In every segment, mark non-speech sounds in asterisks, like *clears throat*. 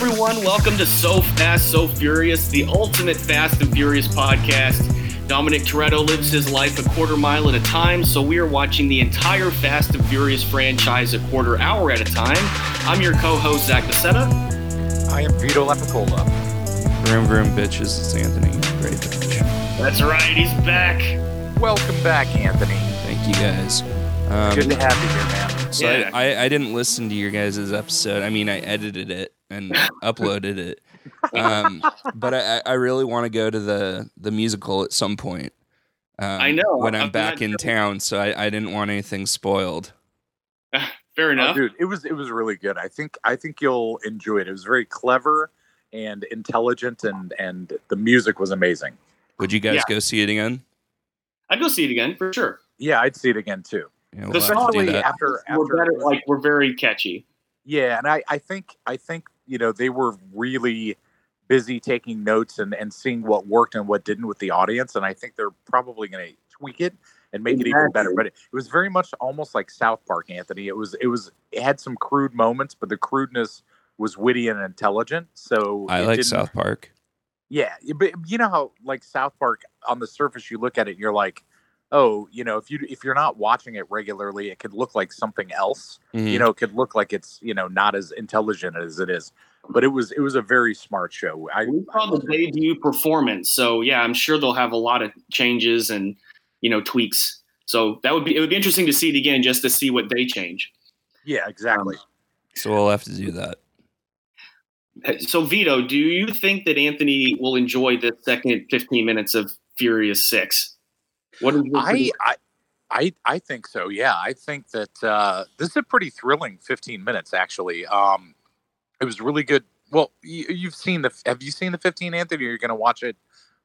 everyone. Welcome to So Fast, So Furious, the ultimate Fast and Furious podcast. Dominic Toretto lives his life a quarter mile at a time, so we are watching the entire Fast and Furious franchise a quarter hour at a time. I'm your co host, Zach Casetta. I am Vito Lapicola. Vroom vroom bitches, it's Anthony. Great bitch. That's right, he's back. Welcome back, Anthony. Thank you guys. Um, Good to have you here, man. so Yeah. I, I, I didn't listen to your guys' episode. I mean, I edited it and uploaded it. Um, but I, I really want to go to the, the musical at some point. Um, I know. When I'm I'm back not- in town, so I, I didn't want anything spoiled. *laughs* Fair Oh, enough. dude, it was it was really good. I think I think you'll enjoy it. It was very clever and intelligent, and and the music was amazing. Would you guys Yeah. go see it again? I'd go see it again for sure. Yeah, I'd see it again too. Yeah, we'll The have to Especially that. after we're after better, like we're very catchy. yeah, and I I think I think you know they were really busy taking notes and and seeing what worked and what didn't with the audience, and I think they're probably going to tweak it and make it even better. But it, it was very much almost like South Park, Anthony. It was it was it had some crude moments, but the crudeness was witty and intelligent. So I like South Park. Yeah, but you know how like South Park on the surface you look at it and you're like, oh, you know, if you if you're not watching it regularly, it could look like something else. Mhm. You know, it could look like it's you know not as intelligent as it is. But it was it was a very smart show. I, We saw the debut performance, so yeah, I'm sure they'll have a lot of changes and you know tweaks. So that would be it would be interesting to see it again just to see what they change. yeah, exactly. so we'll have to do that. So Vito, do you think that Anthony will enjoy the second 15 minutes of Furious Six? What is your I, I I I think so. Yeah, I think that uh, this is a pretty thrilling 15 minutes. Actually, um, it was really good. Well, you, you've seen the. Have you seen the 15, Anthony? You're going to watch it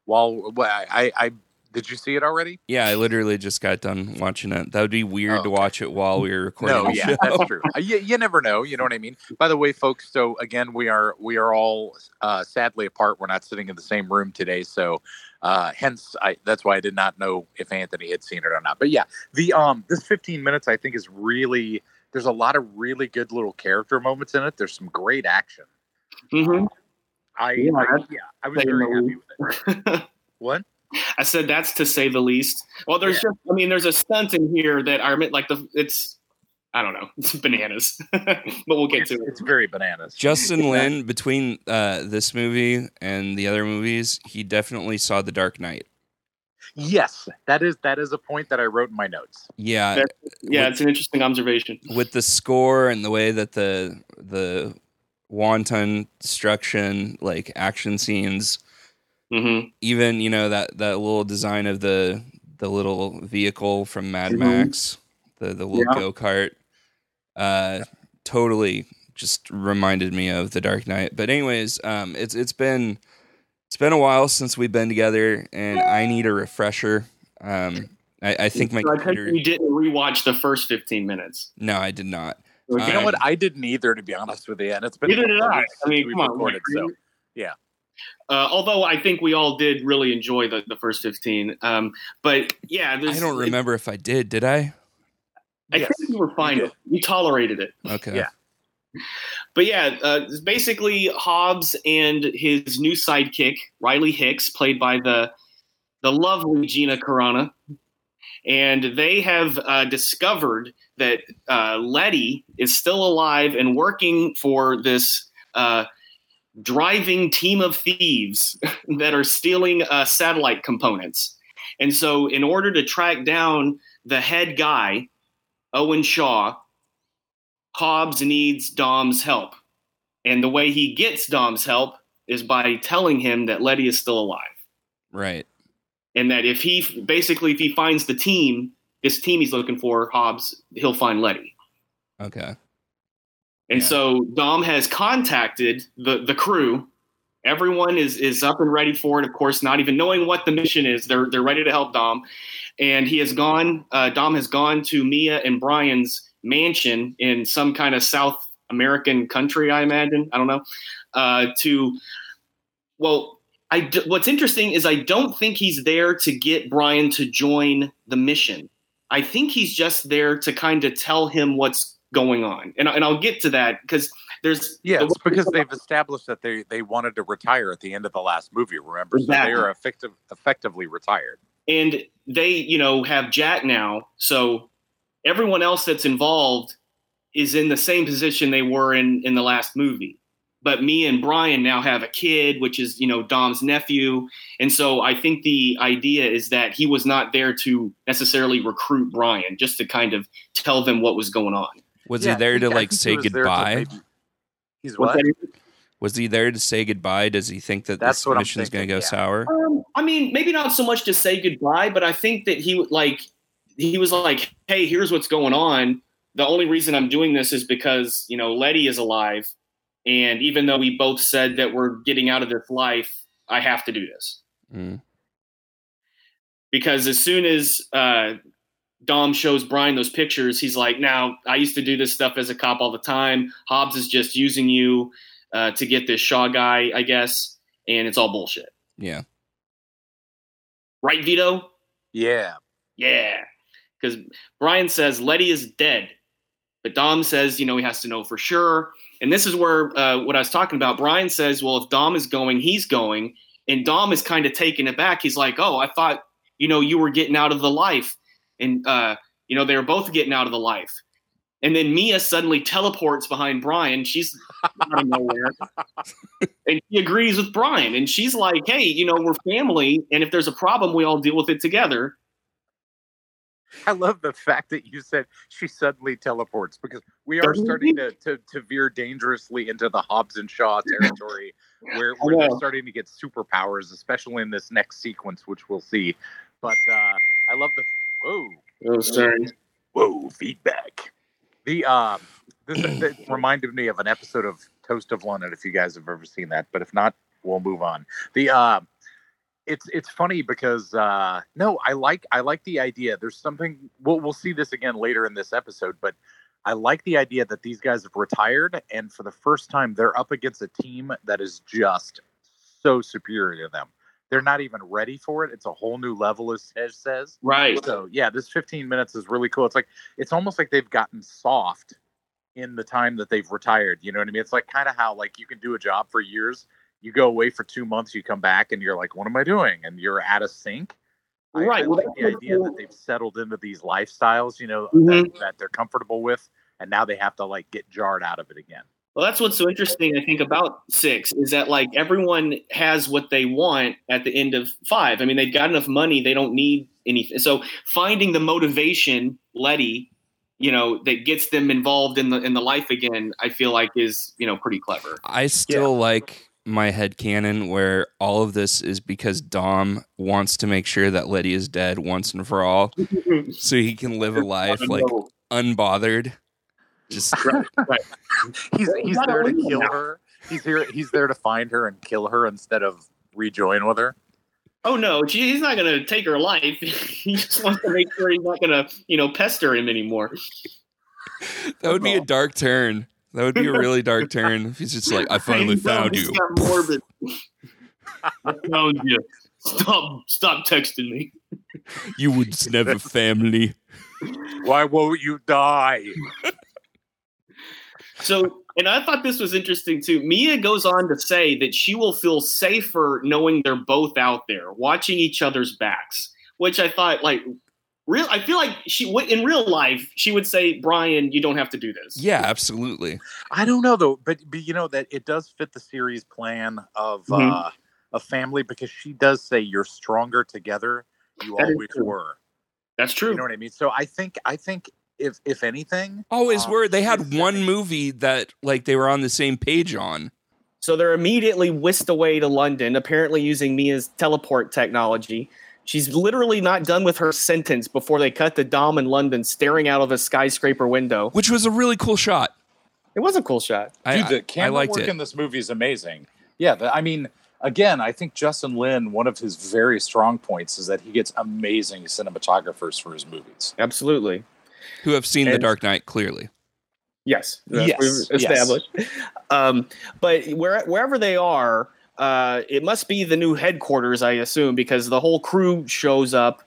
while well, I, I. Did you see it already? Yeah, I literally just got done watching it. That would be weird Oh, to watch it while we were recording. No, the yeah, show. that's true. Uh, you, you never know. You know what I mean. By the way, folks. So again, we are we are all uh, sadly apart. We're not sitting in the same room today. So uh, hence, I that's why I did not know if Anthony had seen it or not. But yeah, the um this 15 minutes I think is really there's a lot of really good little character moments in it. There's some great action. Mhm. I Yeah, I, yeah, I was very happy with it. *laughs* What? I said that's to say the least. Well, there's just I mean, there's a stunt in here that are like the it's I don't know, *laughs* it's bananas. *laughs* but we'll get It's, to it. it's very bananas. Justin Lin, between uh, this movie and the other movies, he definitely saw The Dark Knight. Yes, that is that is a point that I wrote in my notes. Yeah, That- Yeah, it's an interesting observation. with the score and the way that the the wanton destruction, like action scenes, hmm even you know that that little design of the the little vehicle from Mad Mhm. Max, the the little Yeah. go kart, uh, totally just reminded me of the Dark Knight. But anyways, um, it's it's been it's been a while since we've been together, and I need a refresher. Um, I, I think my So I computer. you didn't rewatch the first 15 minutes. No, I did not. You know what? I didn't either, to be honest with you. And it's been Neither did I. I mean, since we've on. recorded, so yeah. Uh, although I think we all did really enjoy the, the first 15. Um, but yeah, I don't remember if I did. Did I? I Yes, think we were fine. We, with tolerated it. Okay. Yeah. But yeah, uh, basically Hobbs and his new sidekick Riley Hicks, played by the the lovely Gina Carano, and they have uh, discovered that uh, Letty is still alive and working for this uh, driving team of thieves *laughs* that are stealing uh, satellite components. And so, in order to track down the head guy, Owen Shaw, Hobbs needs Dom's help. And the way he gets Dom's help is by telling him that Letty is still alive. Right. And that if he basically, if he finds the team, this team he's looking for, Hobbs, he'll find Letty. Okay. And Yeah. so Dom has contacted the, the crew. Everyone is, is up and ready for it. Of course, not even knowing what the mission is, they're they're ready to help Dom. And he has gone. Uh, Dom has gone to Mia and Brian's mansion in some kind of South American country, I imagine. I don't know. Uh, to well, I d- what's interesting is I don't think he's there to get Brian to join the mission. I think he's just there to kind of tell him what's going on, and and I'll get to that because There's Yeah, the- it's because they've established that they they wanted to retire at the end of the last movie. Remember, so they are effective, effectively retired. and they you know have Jack now, so everyone else that's involved is in the same position they were in in the last movie. But me and Brian now have a kid, which is you know Dom's nephew, and so I think the idea is that he was not there to necessarily recruit Brian, just to kind of tell them what was going on. Was Yeah, he there to like say was to goodbye? Maybe- He's What's what? Was he there to say goodbye? Does he think that That's this what I'm going to go yeah. sour? Um, I mean, maybe not so much to say goodbye, but I think that he like he was like, "Hey, here's what's going on. The only reason I'm doing this is because you know Letty is alive, and even though we both said that we're getting out of this life, I have to do this Mm. because as soon as uh, Dom shows Brian those pictures, he's like, "Now I used to do this stuff as a cop all the time. Hobbs is just using you uh, to get this Shaw guy, I guess, and it's all bullshit." Yeah. Right, Vito? Yeah, Yeah. Because Brian says Letty is dead. But Dom says, you know, he has to know for sure. And this is where uh, what I was talking about. Brian says, well, if Dom is going, he's going. And Dom is kind of taken aback. He's like, oh, I thought, you know, you were getting out of the life. And, uh, you know, they were both getting out of the life. And then Mia suddenly teleports behind Brian. She's out of nowhere. *laughs* and she agrees with Brian. And she's like, hey, you know, we're family. And if there's a problem, we all deal with it together. I love the fact that you said she suddenly teleports because we are starting to, to, to veer dangerously into the Hobbs and Shaw *laughs* territory where, they're starting to get superpowers, especially in this next sequence, which we'll see. But uh, I love the whoa, Oh, sorry. whoa feedback. The um, this, this *clears throat* reminded me of an episode of Toast of London. If you guys have ever seen that, but if not, we'll move on. The uh, it's it's funny because uh, no, I like I like the idea. There's something we'll we'll see this again later in this episode, but I like the idea that these guys have retired, and for the first time, they're up against a team that is just so superior to them. They're not even ready for it. It's a whole new level, as Tej says. Right. So yeah, this 15 minutes is really cool. It's like it's almost like they've gotten soft in the time that they've retired. You know what I mean? It's like kind of how like you can do a job for years, you go away for two months, you come back, and you're like, "What am I doing?" And you're out of sync. I- I, Right, well, like the idea cool. that they've settled into these lifestyles, you know, Mhm. that, that they're comfortable with, and now they have to like get jarred out of it again. Well, that's what's so interesting, I think, about six is that like everyone has what they want at the end of five. I mean, they've got enough money; they don't need anything. So finding the motivation, Letty, you know, that gets them involved in the in the life again, I feel like is you know pretty clever. I still like my head canon where all of this is because Dom wants to make sure that Letty is dead once and for all *laughs* so he can live a life like unbothered. Just *laughs* He's Well, he's not there to kill that- her. He's here. He's there to find her and kill her instead of rejoin with her. Oh no, gee, he's not going to take her life. *laughs* he just wants to make sure he's not going to you know pester him anymore. that would be a dark turn. That would be a *laughs* really dark turn if he's just like, I finally Hey, found you. morbid. I found you. Stop! Stop texting me. You would never family. Why won't you die? So, and I thought this was interesting too. Mia goes on to say that she will feel safer knowing they're both out there watching each other's backs, which I thought like real. I feel like she would in real life she would say, "Brian, you don't have to do this." Yeah, absolutely. I don't know though, but but you know that it does fit the series plan of Mhm. uh a family because she does say you're stronger together. You That is always were. that's true. You know what I mean? So I think I think if if anything, Always um, were. They had one setting- movie that like they were on the same page on. So they're immediately whisked away to London, apparently using Mia's teleport technology. She's literally not done with her sentence before they cut to Dom in London staring out of a skyscraper window. Which was a really cool shot. It was a cool shot. I, Dude, the I- camera I liked work it. in this movie is amazing. Yeah, the, I mean, again, I think Justin Lin, one of his very strong points is that he gets amazing cinematographers for his movies. Absolutely. Who have seen The Dark Knight clearly. Yes, Yes, we've yes. established. Um, but where, wherever they are, uh, it must be the new headquarters, I assume, because the whole crew shows up.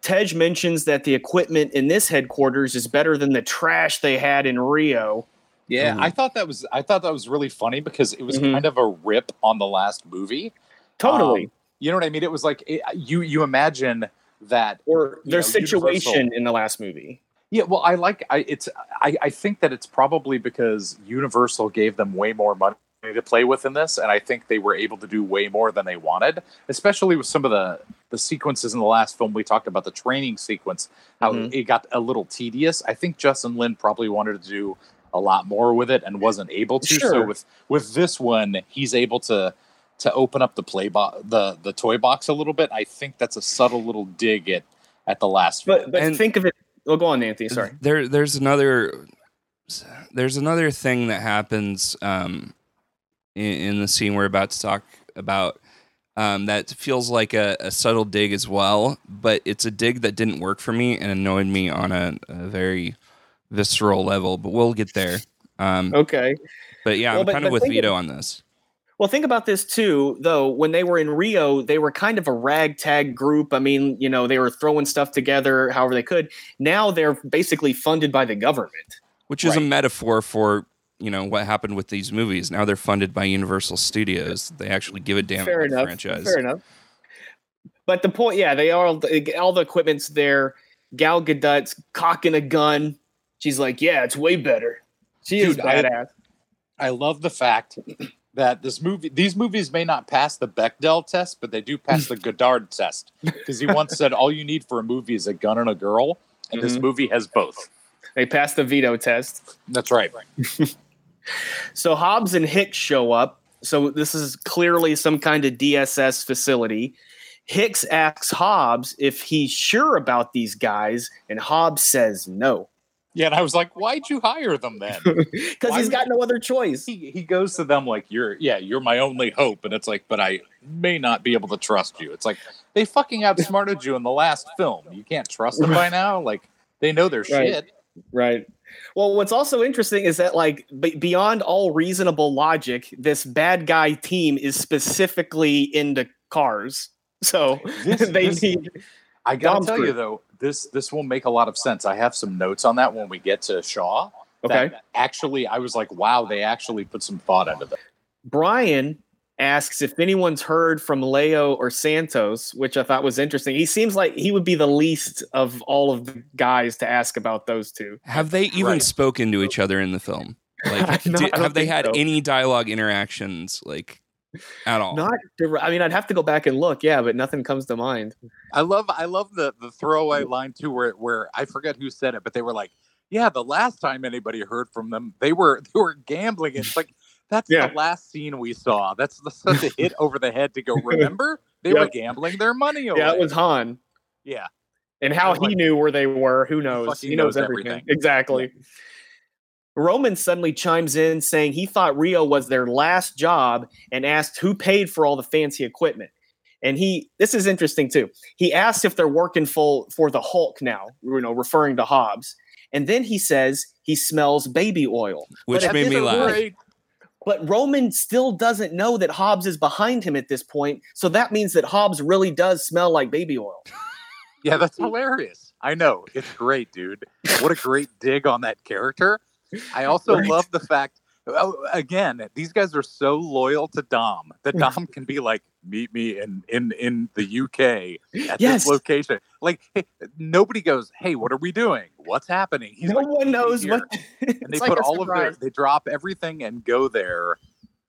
Tej mentions that the equipment in this headquarters is better than the trash they had in Rio. Yeah, Mhm. I thought that was I thought that was really funny because it was Mhm. kind of a rip on the last movie. Totally. Um, you know what I mean? It was like it, you you imagine that or their know, situation Universal- in the last movie. Yeah, well, I like I it's I, I think that it's probably because Universal gave them way more money to play with in this, and I think they were able to do way more than they wanted, especially with some of the the sequences in the last film. We talked about the training sequence, how Mhm. it got a little tedious. I think Justin Lin probably wanted to do a lot more with it and wasn't able to. So with with this one, he's able to to open up the play bo- the the toy box a little bit. I think that's a subtle little dig at at the last film. But but And- think of it. Oh, go on, Anthony. Sorry. There, there's another, there's another thing that happens um, in, in the scene we're about to talk about. Um, that feels like a, a subtle dig as well, but it's a dig that didn't work for me and annoyed me on a, a very visceral level. But we'll get there. Um, Okay. but yeah, Well, I'm but- kind but of with Vito of- on this. Well, think about this too, though. When they were in Rio, they were kind of a ragtag group. I mean, you know, they were throwing stuff together however they could. Now they're basically funded by the government. which is a metaphor for you know what happened with these movies. Now they're funded by Universal Studios. They actually give a damn Fair about the enough. franchise. Fair enough. But the point, yeah, they are all the equipment's there. Gal Gadot's cocking a gun. She's like, "Yeah, it's way better." She is Dude, I- badass. I love the fact that this movie, these movies may not pass the Bechdel test, but they do pass the *laughs* Godard test. Because he once said, "All you need for a movie is a gun and a girl," and this Mhm. movie has both. They passed the Vito test. That's right. *laughs* So Hobbs and Hicks show up. So this is clearly some kind of DSS facility. Hicks asks Hobbs if he's sure about these guys, and Hobbs says no Yeah, and I was like, "Why'd you hire them then?" *laughs* because he's got no other choice. he he goes to them like, "You're yeah, you're my only hope," and it's like, "But I may not be able to trust you." It's like they fucking outsmarted you in the last film. You can't trust them by *laughs* now. Like they know their Right. shit. Right. Well, what's also interesting is that, like, be- beyond all reasonable logic, this bad guy team is specifically into cars. So This- *laughs* they this- need. I gotta Dom's tell crew. you though, this this will make a lot of sense. I have some notes on that when we get to Shaw. Okay. actually, I was like, wow, they actually put some thought into that. Brian asks if anyone's heard from Leo or Santos, which I thought was interesting. He seems like he would be the least of all of the guys to ask about those two. Have they even Right. spoken to each other in the film? Like, *laughs* No, di- have they had so. any dialogue interactions like at all? Not, dir- I mean, I'd have to go back and look, yeah, but nothing comes to mind. I love I love the the throwaway mm. line too, where where I forget who said it, but they were like, yeah, the last time anybody heard from them, they were *laughs* they were gambling. It's like that's Yeah. the last scene we saw. That's the, such a hit over the head to go. *laughs* Remember, they were gambling their money away. Yeah, it was Han. yeah. And how Like- he knew where they were, who knows? fucking He knows, knows everything. everything. Exactly. Roman suddenly chimes in saying he thought Rio was their last job and asked who paid for all the fancy equipment. And he, this is interesting too. He asks if they're working full for the Hulk now, you know, referring to Hobbs. And then he says he smells baby oil. Which But made me laugh. point- But Roman still doesn't know that Hobbs is behind him at this point. So that means that Hobbs really does smell like baby oil. *laughs* Yeah, that's hilarious. I know. It's great, dude. What a great dig on that character. I also Right. love the fact oh, again, these guys are so loyal to Dom that mm. Dom can be like, meet me in in in the UK at Yes. this location. Like hey, nobody goes, Hey, what are we doing? What's happening? He's no like, one knows what. *laughs* and they it's like put a all of their they drop everything and go there.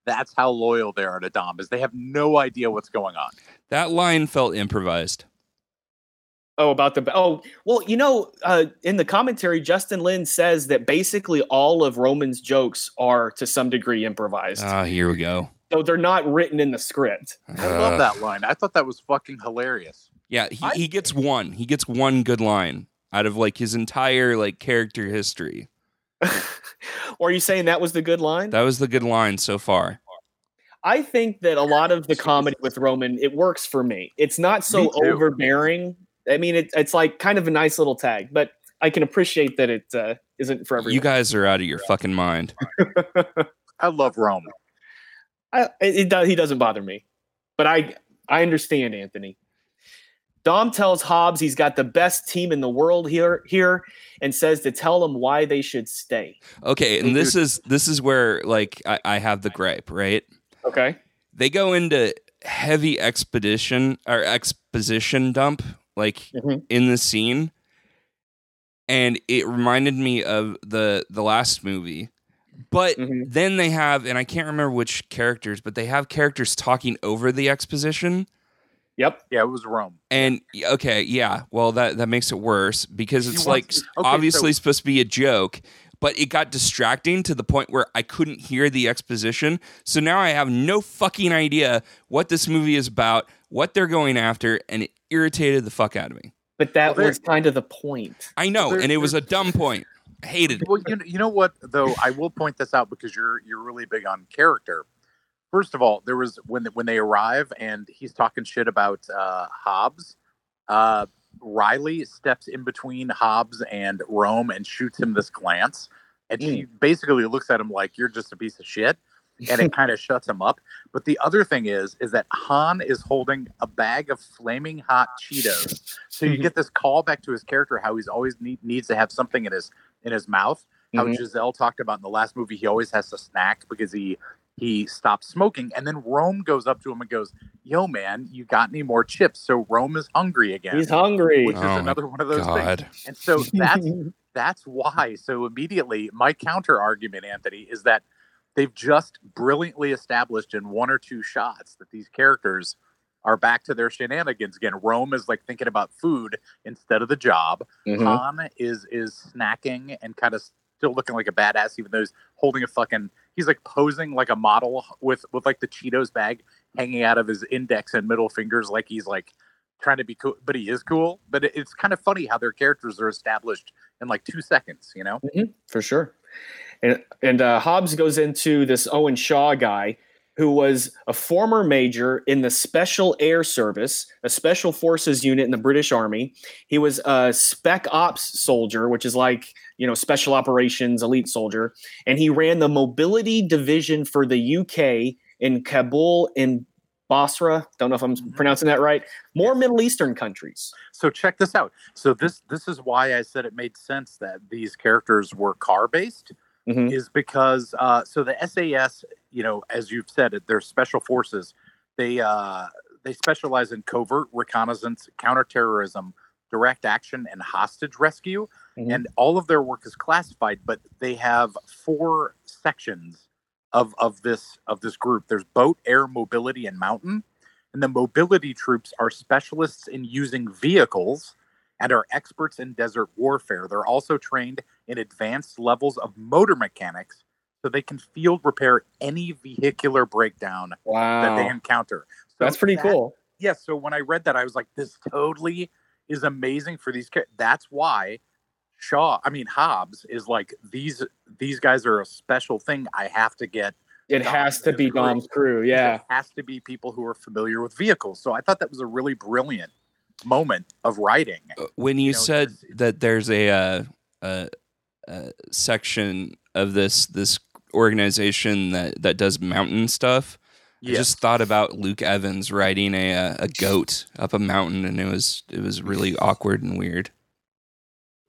That's how loyal they are to Dom, is they have no idea what's going on. That line felt improvised. Oh, about the oh well, you know, uh, in the commentary, Justin Lin says that basically all of Roman's jokes are to some degree improvised, Ah, here we go. so they're not written in the script. I love Uh, that line. I thought that was fucking hilarious. Yeah, he, I- he gets one. He gets one good line out of like his entire like character history. or *laughs* are you saying that was the good line? That was the good line so far. I think that a lot of the comedy with Roman it works for me. It's not so Me overbearing. I mean, it, it's like kind of a nice little tag, but I can appreciate that it uh, not for everyone. You guys are out of your fucking mind. *laughs* I love Rome. I, it, it does, he doesn't bother me, but I I understand Anthony. Dom tells Hobbs he's got the best team in the world here here and says to tell them why they should stay. Okay, and this is this is where like I, I have the gripe, right? Okay. They go into heavy expedition or exposition dump like Mhm. in the scene, and it reminded me of the the last movie. But Mhm. then they have, and I can't remember which characters, but they have characters talking over the exposition. Yep. Yeah, it was Rome. And okay, yeah, well that that makes it worse because it's wants- like okay, obviously so- supposed to be a joke, but it got distracting to the point where I couldn't hear the exposition. So now I have no fucking idea what this movie is about, what they're going after, and it irritated the fuck out of me. But that Well, was kind of the point. I know, There- and it was a dumb point. I hated it. Well, you know, you know what though, I will point this out because you're you're really big on character. First of all, there was when when they arrive and he's talking shit about uh, Hobbs. Uh, Riley steps in between Hobbs and Rome and shoots him this glance, and she basically looks at him like you're just a piece of shit, *laughs* and it kind of shuts him up. But the other thing is, is that Han is holding a bag of flaming hot Cheetos, so you get this call back to his character how he's always need, needs to have something in his in his mouth. How Mhm. Giselle talked about in the last movie, he always has to snack because he he stopped smoking, and then Rome goes up to him and goes, "Yo, man, you got any more chips?" So Rome is hungry again, He's hungry. which is Oh my another one of those things. And so that's *laughs* that's why. So immediately, my counter argument, Anthony, is that they've just brilliantly established in one or two shots that these characters are back to their shenanigans again. Rome is like thinking about food instead of the job. Mhm. Han is is snacking and kind of still looking like a badass, even though he's holding a fucking. He's like posing like a model with with like the Cheetos bag hanging out of his index and middle fingers, like he's like trying to be cool, but he is cool. But it, it's kind of funny how their characters are established in like two seconds. You know? for sure. And and uh, Hobbs goes into this Owen Shaw guy who was a former major in the Special Air Service, a special forces unit in the British Army. He was a spec ops soldier, which is like you know special operations elite soldier, and he ran the mobility division for the UK in Kabul in Basra. Don't know if I'm pronouncing that right. More Middle Eastern countries. So check this out. So this this is why I said it made sense that these characters were car based. Mhm. is because uh, so the SAS, you know, as you've said, it they're special forces. They uh, they specialize in covert reconnaissance, counterterrorism, direct action, and hostage rescue. Mhm. And all of their work is classified, but they have four sections of of this of this group. There's boat, air, mobility, and mountain. And the mobility troops are specialists in using vehicles and are experts in desert warfare. They're also trained in advanced levels of motor mechanics so they can field repair any vehicular breakdown that they encounter. So that's pretty that- cool. Yeah, so when I read that, I was like, this totally is amazing for these kids. That's why Shaw, I mean Hobbs, is like these these guys are a special thing. I have to get It Dom has to be great. Dom's crew. Yeah. it has to be people who are familiar with vehicles. So I thought that was a really brilliant moment of writing. Uh, when you you know, said that there's a, uh, a, a section of this this organization that that does mountain stuff, I just thought about Luke Evans riding a uh, a goat up a mountain, and it was it was really awkward and weird.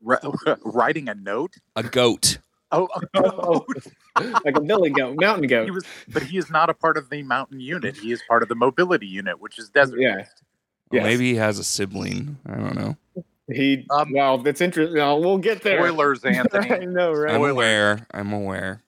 Ri- *laughs* writing a note. A goat. Oh, a *laughs* Oh. goat. *laughs* like a billy goat, mountain goat. he was, but he is not a part of the mountain unit. He is part of the mobility unit, which is desert. Yeah. Well, Yes. maybe he has a sibling. I don't know. He Um, well, that's interesting. Well, we'll get there. Spoilers, *laughs* Anthony. I know, right? I'm aware. I'm aware.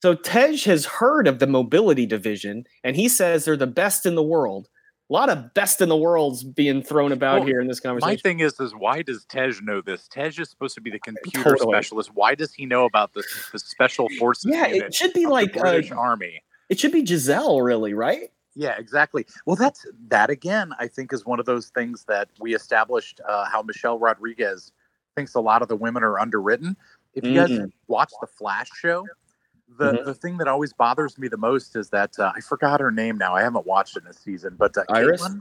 So Tej has heard of the mobility division, and he says they're the best in the world. A lot of best in the worlds being thrown about Well, here in this conversation. My thing is, is why does Tej know this? Tej is supposed to be the computer Totally. specialist. Why does he know about the the special forces yeah, unit it should be of the like uh, British Army? it should be Giselle, really, right? Yeah, exactly. Well, that's that again. I think is one of those things that we established. Uh, how Michelle Rodriguez thinks a lot of the women are underwritten. If you guys Mhm. watch the Flash show, the Mhm. the thing that always bothers me the most is that uh, I forgot her name now. I haven't watched it this season, but uh, Iris? Caitlin?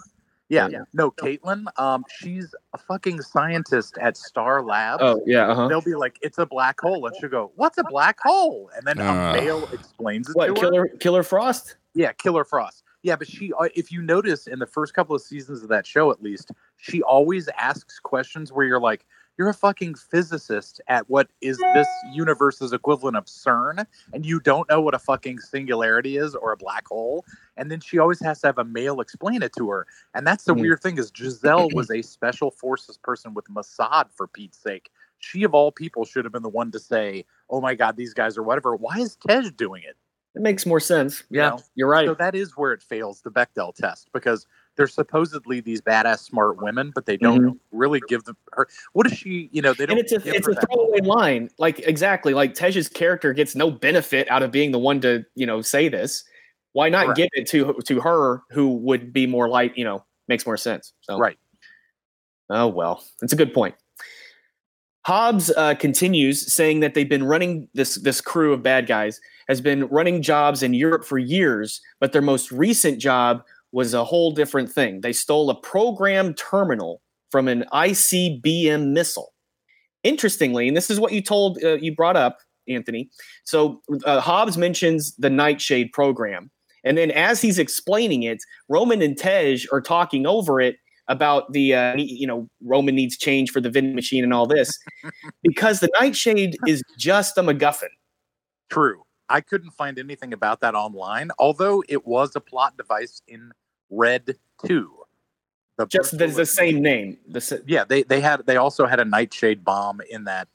Yeah, Yeah. no, Caitlin. Um, she's a fucking scientist at Star Labs. Oh yeah, uh huh. They'll be like, "It's a black hole," and she'll go, "What's a black hole?" And then Ah. a male explains it What to her. Killer Killer Frost? Yeah, Killer Frost. Yeah, but she, uh, if you notice in the first couple of seasons of that show, at least, she always asks questions where you're like, you're a fucking physicist at what is this universe's equivalent of CERN, and you don't know what a fucking singularity is or a black hole. And then she always has to have a male explain it to her. And that's the Mhm. weird thing is Giselle was a special forces person with Mossad for Pete's sake. She of all people should have been the one to say, "Oh my God, these guys are whatever." Why is Tej doing it? It makes more sense. You Yeah, know? you're right. So that is where it fails the Bechdel test because they're supposedly these badass smart women, but they don't mm-hmm. really give them her. What is she? You know, they don't. and it's a give it's her a throwaway moment. line. Like exactly, like Tej's character gets no benefit out of being the one to you know say this. Why not Correct. give it to to her who would be more like you know makes more sense. So Right. Oh well, it's a good point. Hobbs uh, continues saying that they've been running this this crew of bad guys has been running jobs in Europe for years, but their most recent job was a whole different thing. They stole a program terminal from an ICBM missile. Interestingly, and this is what you told uh, you brought up, Anthony. So uh, Hobbs mentions the Nightshade program, and then as he's explaining it, Roman and Tej are talking over it about the uh, you know Roman needs change for the vending machine and all this *laughs* because the Nightshade is just a MacGuffin. True. I couldn't find anything about that online, although it was a plot device in Red Two. The Just Bruce the, the same name. The sa- Yeah, they they had they also had a Nightshade bomb in that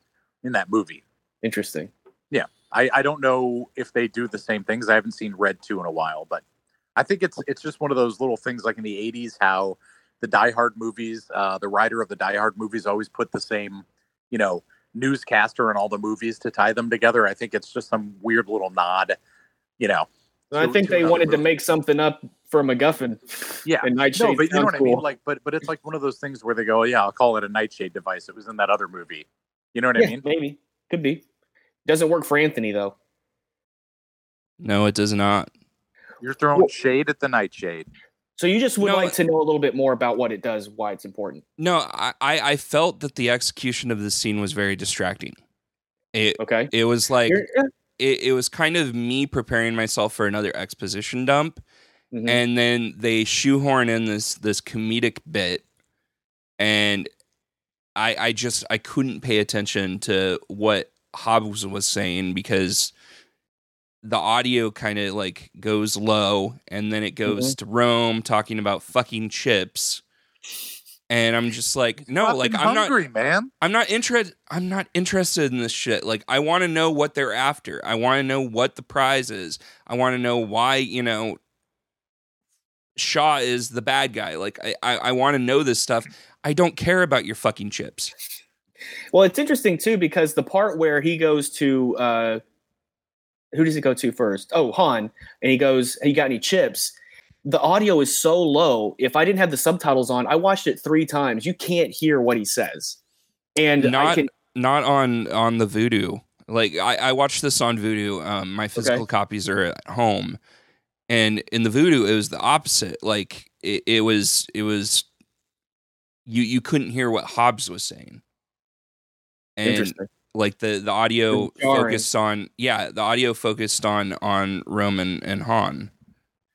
in that movie. interesting. Yeah, I, I don't know if they do the same things. I haven't seen Red Two in a while, but I think it's it's just one of those little things like in the '80s how the Die Hard movies, uh, the writer of the Die Hard movies always put the same, you know, newscaster in all the movies to tie them together. I think it's just some weird little nod, you know. I think they another wanted to make something up for MacGuffin. Yeah. and Nightshade No, but you know sounds what I mean. Like, but but it's like one of those things where they go, yeah, I'll call it a Nightshade device. It was in that other movie. You know what yeah, I mean? maybe could be. Doesn't work for Anthony though. No, it does not. You're throwing Well- shade at the Nightshade. So you just would No, like to know a little bit more about what it does, why it's important. No, I, I felt that the execution of this scene was very distracting. It Okay. it was like yeah. it, it was kind of me preparing myself for another exposition dump, Mhm. and then they shoehorn in this this comedic bit, and I I just I couldn't pay attention to what Hobbs was saying because the audio kind of like goes low and then it goes to Rome talking about fucking chips. And I'm just like, no, like I'm not man. I'm not interested. I'm not interested in this shit. Like, I want to know what they're after. I want to know what the prize is. I want to know why you know Shaw is the bad guy. Like, I I, I want to know this stuff. I don't care about your fucking chips. Well, it's interesting too because the part where he goes to uh who does it go to first? Oh, Han, and he goes, "He got any chips?" The audio is so low. If I didn't have the subtitles on, I watched it three times. You can't hear what he says, and Not can. not on on the Vudu. Like, I I watched this on Vudu. Um, my physical copies are at home, and in the Vudu, it was the opposite. Like, it, it was it was you you couldn't hear what Hobbs was saying. And Interesting. Like the the audio focused on yeah the audio focused on on Roman and Han.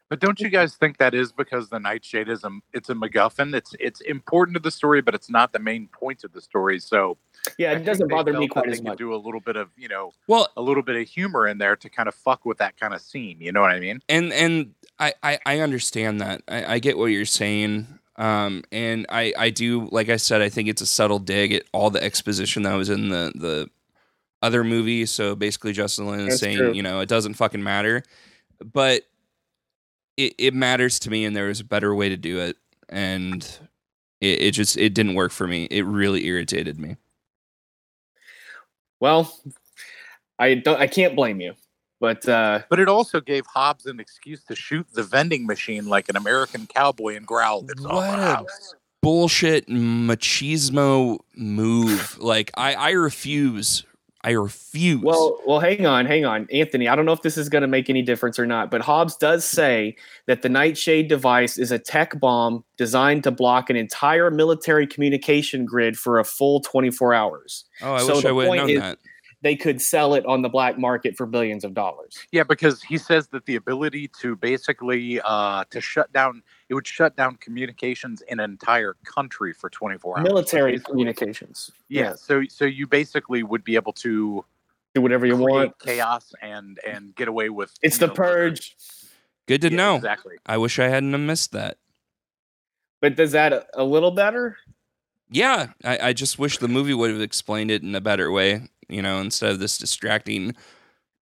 But don't you guys think that is because the Nightshade is a it's a MacGuffin? It's it's important to the story, but it's not the main point of the story. So Yeah, it think doesn't bother me quite as could much. Do a little bit of you know Well, a little bit of humor in there to kind of fuck with that kind of scene. You know what I mean? and and I I, I understand that. I, I get what you're saying. Um, and I I do like I said I think it's a subtle dig at all the exposition that was in the the other movie. So basically, Justin Lin is That's saying true. you know it doesn't fucking matter, but it it matters to me, and there was a better way to do it, and it, it just it didn't work for me. It really irritated me. Well, I don't. I can't blame you, but uh, But it also gave Hobbs an excuse to shoot the vending machine like an American cowboy and growl, "It's What our a- house." bullshit machismo move. Like I, I refuse. I refuse. Well, well, hang on, hang on, Anthony. I don't know if this is going to make any difference or not, but Hobbs does say that the Nightshade device is a tech bomb designed to block an entire military communication grid for a full 24 hours. oh, I so wish the I would have known is- that. They could sell it on the black market for billions of dollars. Yeah, because he says that the ability to basically uh, to shut down it would shut down communications in an entire country for 24 hours. Military Basically- communications. Yeah, so so you basically would be able to Do whatever you want. chaos and and get away with. It's the know, purge. Good to Yeah, know. exactly. I wish I hadn't have missed that. But does that a, a little better? Yeah, I, I just wish the movie would have explained it in a better way. You know, instead of this distracting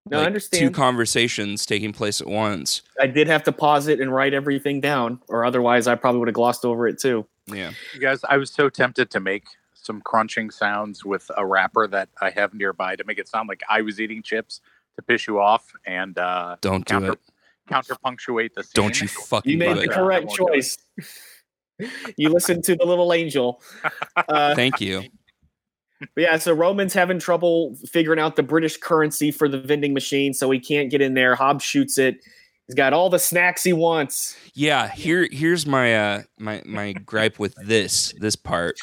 No, I understand. two conversations taking place at once. I did have to pause it and write everything down, or otherwise I probably would have glossed over it too. Yeah. You guys, I was so tempted to make some crunching sounds with a wrapper that I have nearby to make it sound like I was eating chips to piss you off and uh, Don't do it. counter punctuate the scene. Don't *laughs* you fucking You made the Yeah, correct I won't do it. choice. *laughs* you listened to the little angel. *laughs* Uh, Thank you. But yeah, so Roman's having trouble figuring out the British currency for the vending machine, so he can't get in there. Hobbs shoots it. He's got all the snacks he wants. Yeah, here here's my uh my my gripe with this this part.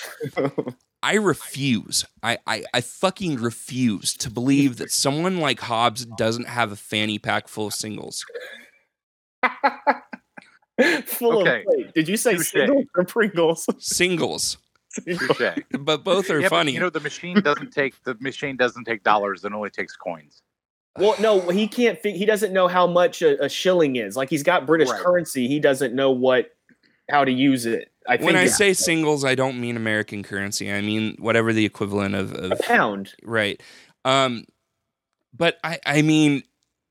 *laughs* I refuse. I, I I fucking refuse to believe that someone like Hobbs doesn't have a fanny pack full of singles. *laughs* Full Okay. of wait, did you say Touche. singles or Pringles? Singles. Touche. *laughs* But both are Yeah, but, funny. you know, the machine doesn't take the machine doesn't take dollars; it only takes coins. well, no, he can't. Fi- he doesn't know how much a, a shilling is. Like he's got British Right. currency, he doesn't know what how to use it. I think when I it's say singles, I don't mean American currency. I mean whatever the equivalent of, a of pound. right. Um but I I mean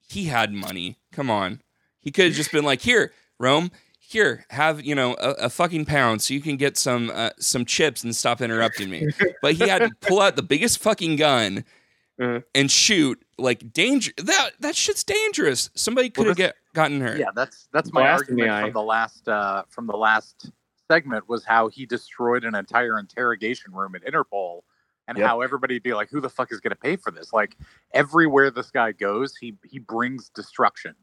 he had money. Come on. He could have just been like, "Here, Rome, here, have, you know, a, a fucking pound so you can get some uh, some chips and stop interrupting me." *laughs* But he had to pull out the biggest fucking gun Uh-huh. and shoot like danger that that shit's dangerous. Somebody could Well, have this- get gotten hurt. Yeah, that's that's my Blast in the argument from the last uh, from the last segment was how he destroyed an entire interrogation room at Interpol, and Yep. how everybody'd be like, "Who the fuck is going to pay for this?" Like everywhere this guy goes, he he brings destruction,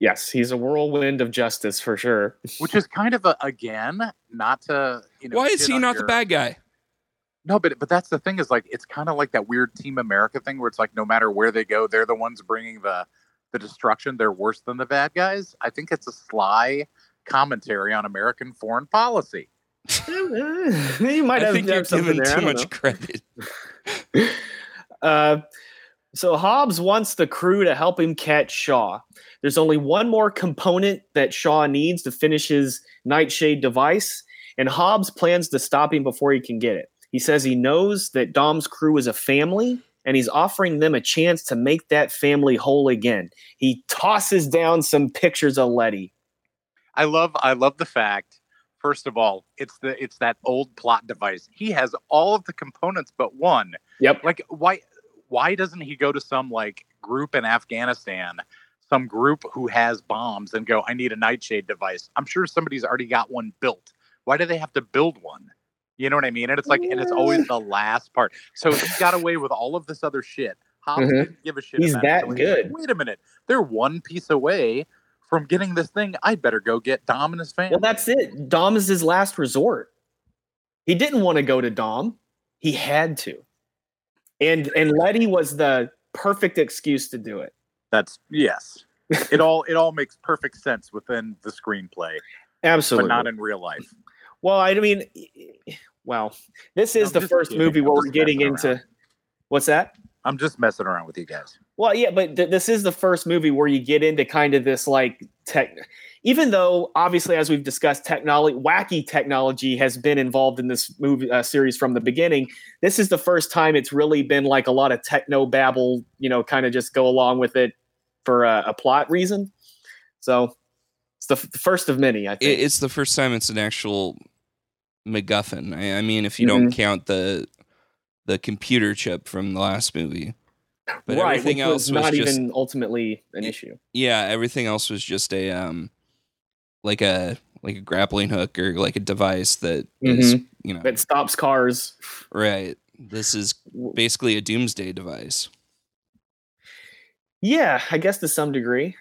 Yes, he's a whirlwind of justice for sure. which is kind of a again not to you know. Why is he on not the bad guy? No, but but that's the thing is like it's kind of like that weird Team America thing where it's like no matter where they go, they're the ones bringing the the destruction. They're worse than the bad guys. I think it's a sly commentary on American foreign policy. *laughs* you might I have, think have you're something giving too much know. credit. *laughs* Uh, so Hobbs wants the crew to help him catch Shaw. There's only one more component that Shaw needs to finish his Nightshade device, and Hobbs plans to stop him before he can get it. He says he knows that Dom's crew is a family, and he's offering them a chance to make that family whole again. He tosses down some pictures of Letty. I love I love the fact. First of all, it's the it's that old plot device. He has all of the components but one. Yep. Like why why doesn't he go to some like group in Afghanistan, some group who has bombs and go, I need a nightshade device. I'm sure somebody's already got one built. Why do they have to build one? You know what I mean? And it's like and it's always the last part. So he got away with all of this other shit. Hobbs Mhm. didn't give a shit. He's about it. that So like, good. Wait a minute. They're one piece away from getting this thing. I'd better go get Dom and his family. Well, that's it. Dom is his last resort. He didn't want to go to Dom. He had to. And and Letty was the perfect excuse to do it. That's yes. *laughs* it all it all makes perfect sense within the screenplay, Absolutely. but not in real life. well, I mean, well, this is I'm the first kidding. movie I'm where we're getting into. around. What's that? I'm just messing around with you guys. Well, yeah, but th- this is the first movie where you get into kind of this like tech. Even though, obviously, as we've discussed, technology, wacky technology has been involved in this movie uh, series from the beginning. This is the first time it's really been like a lot of techno babble, you know, kind of just go along with it for a, a plot reason. So it's the, f- the first of many, I It, think. it's the first time it's an actual MacGuffin. I, I mean, if you don't count the the computer chip from the last movie, but right, everything which else was, not just even ultimately an issue. yeah, everything else was just a um like a like a grappling hook or like a device that is you know That stops cars. right. This is basically a doomsday device. Yeah, I guess to some degree.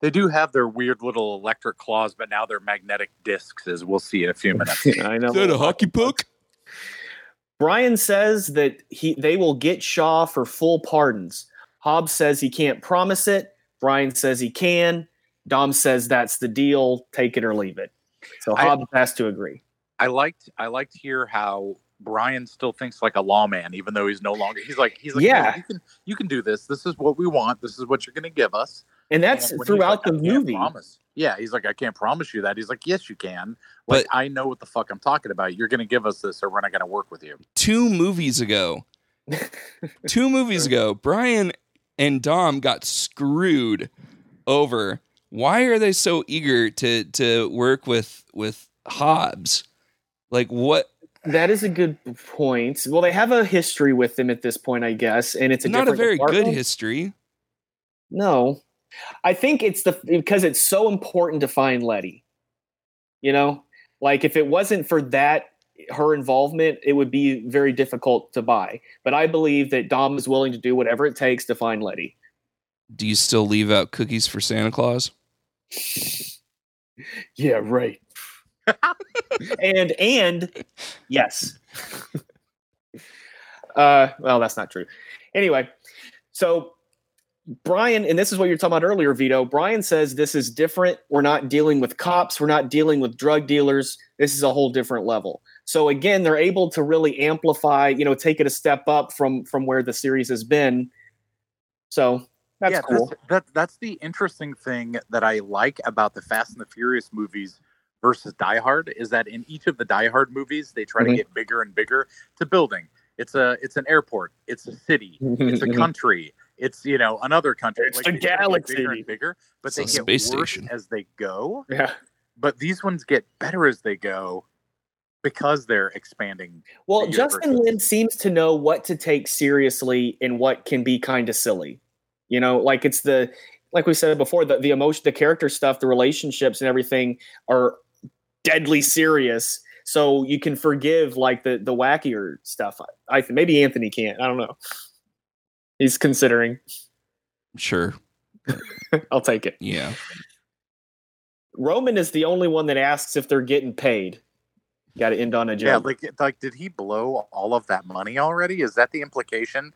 They do have their weird little electric claws, but now they're magnetic discs, as we'll see in a few minutes. *laughs* I know. hockey puck? Brian says that he they will get Shaw for full pardons. Hobbs says he can't promise it. Brian says he can. Dom says that's the deal. Take it or leave it. So I- Hobbs has to agree. I liked I liked here how Brian still thinks like a lawman, even though he's no longer. He's like he's like, Yeah. you can you can do this. This is what we want. This is what you're going to give us. And that's And throughout like, the movie. promise." Yeah, he's like, I can't promise you that. He's like, yes, you can. Like, I know what the fuck I'm talking about. You're going to give us this, or we're not going to work with you. Two movies ago, *laughs* two movies ago, Brian and Dom got screwed over. Why are they so eager to to work with with Hobbs? Like what? That is a good point. Well, they have a history with them at this point, I guess, and it's a Not a different very good history. No, I think it's the because it's so important to find Letty. You know, like if it wasn't for that her involvement, it would be very difficult to buy. But I believe that Dom is willing to do whatever it takes to find Letty. Do you still leave out cookies for Santa Claus? *laughs* Yeah, right. and and yes. *laughs* uh well, that's not true. Anyway, so Brian, and this is what you're talking about earlier, Vito. Brian says this is different. We're not dealing with cops. We're not dealing with drug dealers. This is a whole different level. So again, they're able to really amplify, you know, take it a step up from from where the series has been. So that's yeah, cool. That's, that, that's the interesting thing that I like about the Fast and the Furious movies versus Die Hard is that in each of the Die Hard movies, they try Mhm. to get bigger and bigger. It's a building. It's a it's an airport. It's a city. It's a *laughs* country. It's you know another country. It's the they try to get galaxy. bigger and bigger, but It's they get space worse station. as they go. yeah. But these ones get better as they go because they're expanding. Well, the Justin universes. Lin seems to know what to take seriously and what can be kind of silly. You know, like it's the like we said before, the, the emotion, the character stuff, the relationships and everything are deadly serious. So you can forgive like the the wackier stuff. I, I maybe Anthony can't. I don't know. He's considering. Sure. *laughs* I'll take it. Yeah. Roman is the only one that asks if they're getting paid. Got to end on a joke. Yeah, joke. like like did he blow all of that money already? Is that the implication?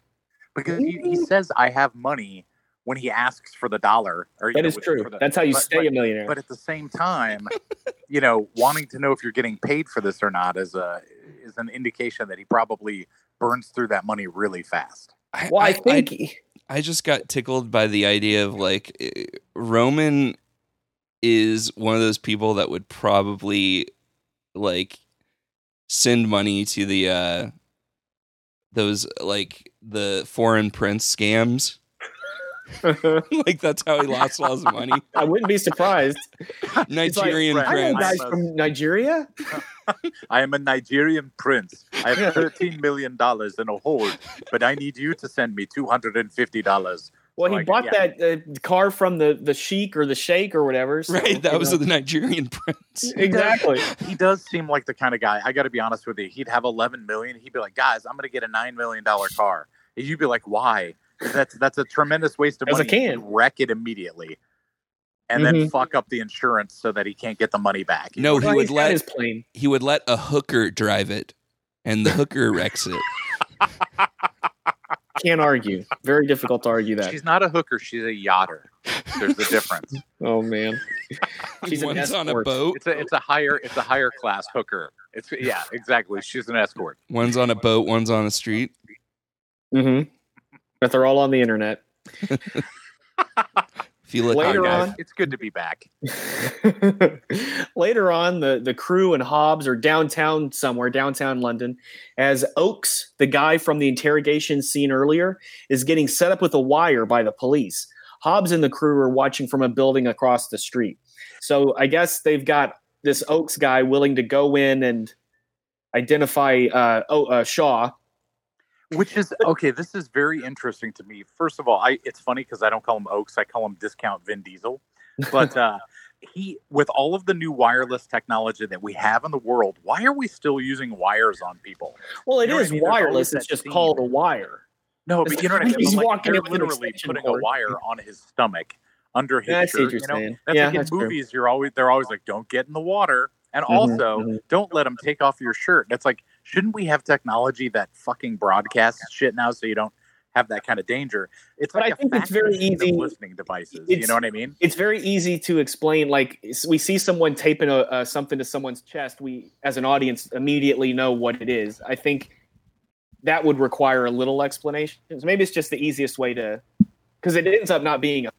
Because he, he mm. says I have money when he asks for the dollar. Or that know, is true. the- That's how you but- stay but- a millionaire. but at the same time, you know, wanting to know if you're getting paid for this or not is a is an indication that he probably burns through that money really fast. I, well, I, I- think I, I just got tickled by the idea of like eh, Roman is one of those people that would probably like send money to the uh those like the foreign prince scams. *laughs* *laughs* like that's how he lost all his money. I wouldn't be surprised. *laughs* Nigerian "Right, I know prince. guys I'm a- from Nigeria. I am a Nigerian prince. I have thirteen million dollars in a hold, but I need you to send me two hundred and fifty dollars. Well, So he I- bought yeah. that uh, car from the the sheik or the sheikh or whatever. so, Right, that was know. the Nigerian prince. exactly. He does seem like the kind of guy. I got to be honest with you. He'd have eleven million. He'd be like, "Guys, I'm going to get a nine million dollar car." And you'd be like, "Why?" That's that's a tremendous waste of As a money. You can. wreck it immediately, and Mhm. then fuck up the insurance so that he can't get the money back. No, know he would let- his plane. He would let a hooker drive it, and the hooker wrecks it. *laughs* Can't argue. Very difficult to argue that. She's not a hooker. She's a yachter. There's a difference. *laughs* Oh man. *laughs* She's an One's on a escort. boat. It's a it's a higher it's a higher class hooker. It's yeah, exactly. She's an escort. One's on a boat. One's on the street. Mm-hmm. But they're all on the internet. *laughs* Feel like Later Hi, guys. on- it's good to be back. *laughs* Later on, the, the crew and Hobbs are downtown somewhere, downtown London, as Oakes, the guy from the interrogation scene earlier, is getting set up with a wire by the police. Hobbs and the crew are watching from a building across the street. So I guess they've got this Oakes guy willing to go in and identify uh, oh, uh, Shaw. Which is okay. This is very interesting to me. First of all, I it's funny because I don't call him Oakes. I call him Discount Vin Diesel. But uh, he, with all of the new wireless technology that we have in the world, why are we still using wires on people? Well, it You know is I mean? Wireless. It's just scene. called a wire. No, but you know what I mean. He's like, walking they're up with an literally putting a wire on his stomach under his see shirt. you're know, saying. that's Yeah, like in that's true. movies. You're always they're always like, don't get in the water, and Mhm, also mhm. don't let them take off your shirt. That's like shouldn't we have technology that fucking broadcasts shit now so you don't have that kind of danger? It's But like I think it's very easy- listening devices. You know what I mean? it's very easy to explain like we see someone taping a, uh, something to someone's chest we as an audience immediately know what it is i think that would require a little explanation So maybe it's just the easiest way to because it ends up not being a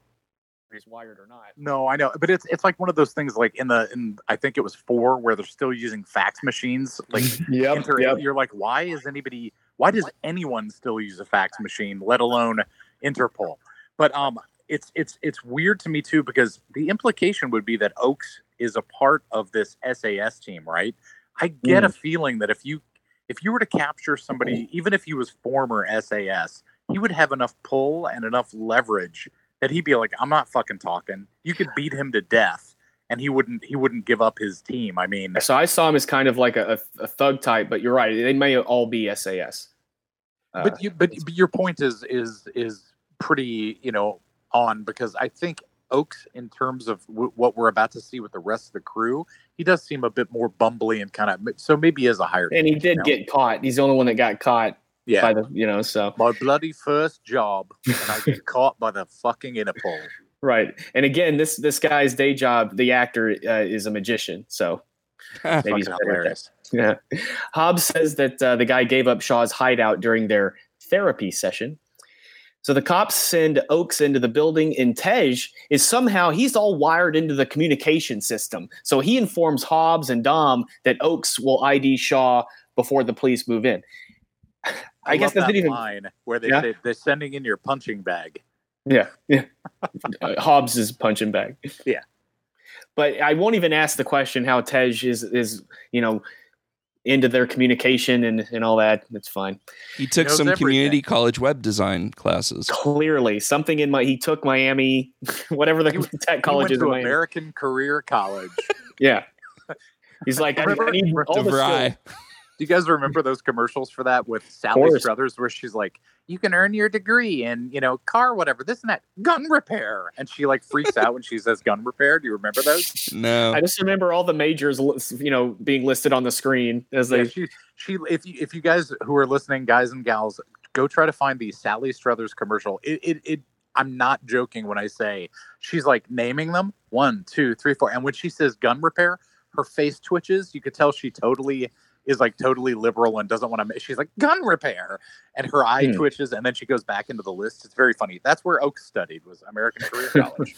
is wired or not No, I know, but it's it's like one of those things like in the in I think it was four where they're still using fax machines. Like *laughs* yep, inter- you're like, why is anybody? Why does anyone still use a fax machine, let alone Interpol? But um, it's it's it's weird to me too because the implication would be that Oakes is a part of this SAS team, right? I get a feeling that if you if you were to capture somebody, even if he was former SAS, he would have enough pull and enough leverage that he'd be like, I'm not fucking talking. You could beat him to death, and he wouldn't he wouldn't give up his team. I mean, so i saw him as kind of like a, a, thug type but you're right they may all be sas Uh, but you but, but your point is is is pretty you know on because I think Oakes in terms of w- what we're about to see with the rest of the crew, he does seem a bit more bumbly and kind of so maybe he is a higher. and he did get caught he's the only one that got caught yeah. by the you know so my bloody first job, and I get *laughs* caught by the fucking Interpol. right and again this this guy's day job the actor uh, is a magician so maybe he's Fucking better at that. hilarious. Yeah. Hobbs says that uh, the guy gave up Shaw's hideout during their therapy session. So the cops send Oakes into the building, and Tej is somehow he's all wired into the communication system. So he informs Hobbs and Dom that Oakes will ID Shaw before the police move in. I, guess love that's that even line where they Yeah. say they're sending in your punching bag. Yeah, yeah. *laughs* Uh, Hobbs is punching bag. Yeah. but I won't even ask the question how Tej is is you know into their communication and and all that. It's fine. He took knows some everything. community college web design classes. Clearly, something in my he took Miami, *laughs* whatever the He- tech college is. in to Miami. American Career College. *laughs* Yeah. He's like, I, I need all the DeVry. skills. Do you guys remember those commercials for that with Sally. Struthers, where she's like, "You can earn your degree in, you know, car, whatever, this and that, gun repair," and she like freaks out when she says gun repair. Do you remember those? No. I just remember all the majors, you know, being listed on the screen as they. Yeah, she, she, if you, if you guys who are listening, guys and gals, go try to find the Sally Struthers commercial. It, it, it I'm not joking when I say she's like naming them one, two, three, four, and when she says gun repair, her face twitches. You could tell she totally is like totally liberal and doesn't want to. She's like gun repair, and her eye Hmm. twitches, and then she goes back into the list. It's very funny. That's where Oak studied was American Career *laughs* College.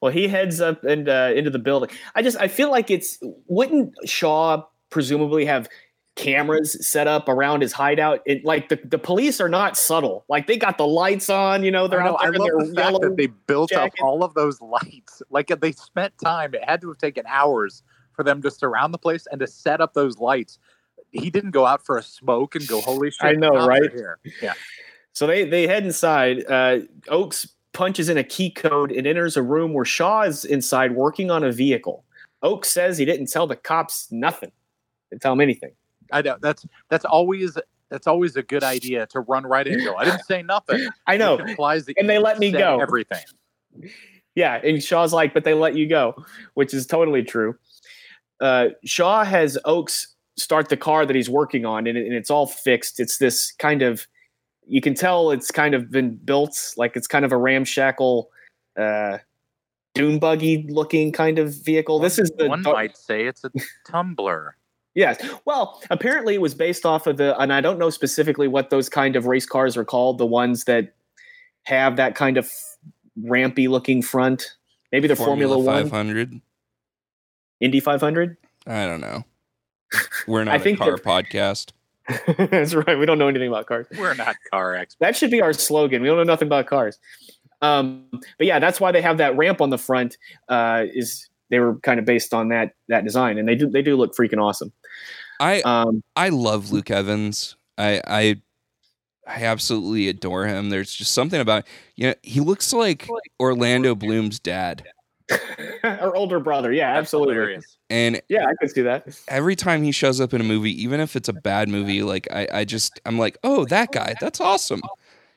well, he heads up and uh, into the building. I just I feel like it's wouldn't Shaw presumably have cameras set up around his hideout? It, like the, the police are not subtle. Like they got the lights on. You know, they're I, know, out I there in love their the fact that they built jackets. up all of those lights. Like they spent time. It had to have taken hours for them to surround the place and to set up those lights. He didn't go out for a smoke and go, "Holy shit!" I know, right? Here, yeah. So they they head inside. Uh, Oaks punches in a key code and enters a room where Shaw is inside working on a vehicle. Oaks says he didn't tell the cops nothing. Didn't tell him anything. I know that's that's always that's always a good idea to run right into. I didn't say nothing. *laughs* I know. Implies that And they let me go. Everything. *laughs* Yeah, and Shaw's like, but they let you go, which is totally true. Uh, Shaw has Oaks start the car that he's working on, and, it, and it's all fixed. It's this kind of, you can tell it's kind of been built like it's kind of a ramshackle, uh, dune buggy looking kind of vehicle. This is the one dar- might say it's a tumbler. *laughs* Yes. Well, apparently it was based off of the, and I don't know specifically what those kind of race cars are called, the ones that have that kind of rampy looking front. Maybe the Formula, One, 500. Indy 500. I don't know. We're *laughs* I not a think car *laughs* podcast. That's right. We don't know anything about cars. We're not car experts. That should be our slogan. We don't know nothing about cars. Um, but yeah, that's why they have that ramp on the front. Uh, is they were kind of based on that that design, and they do they do look freaking awesome. I Um, I love Luke Evans. I I I absolutely adore him. There's just something about you know he looks like Orlando Bloom's dad. *laughs* our older brother. Yeah, That's absolutely. hilarious. And Yeah, I could see that. every time he shows up in a movie, even if it's a bad movie, like I, I just I'm like, oh, that guy, that's awesome.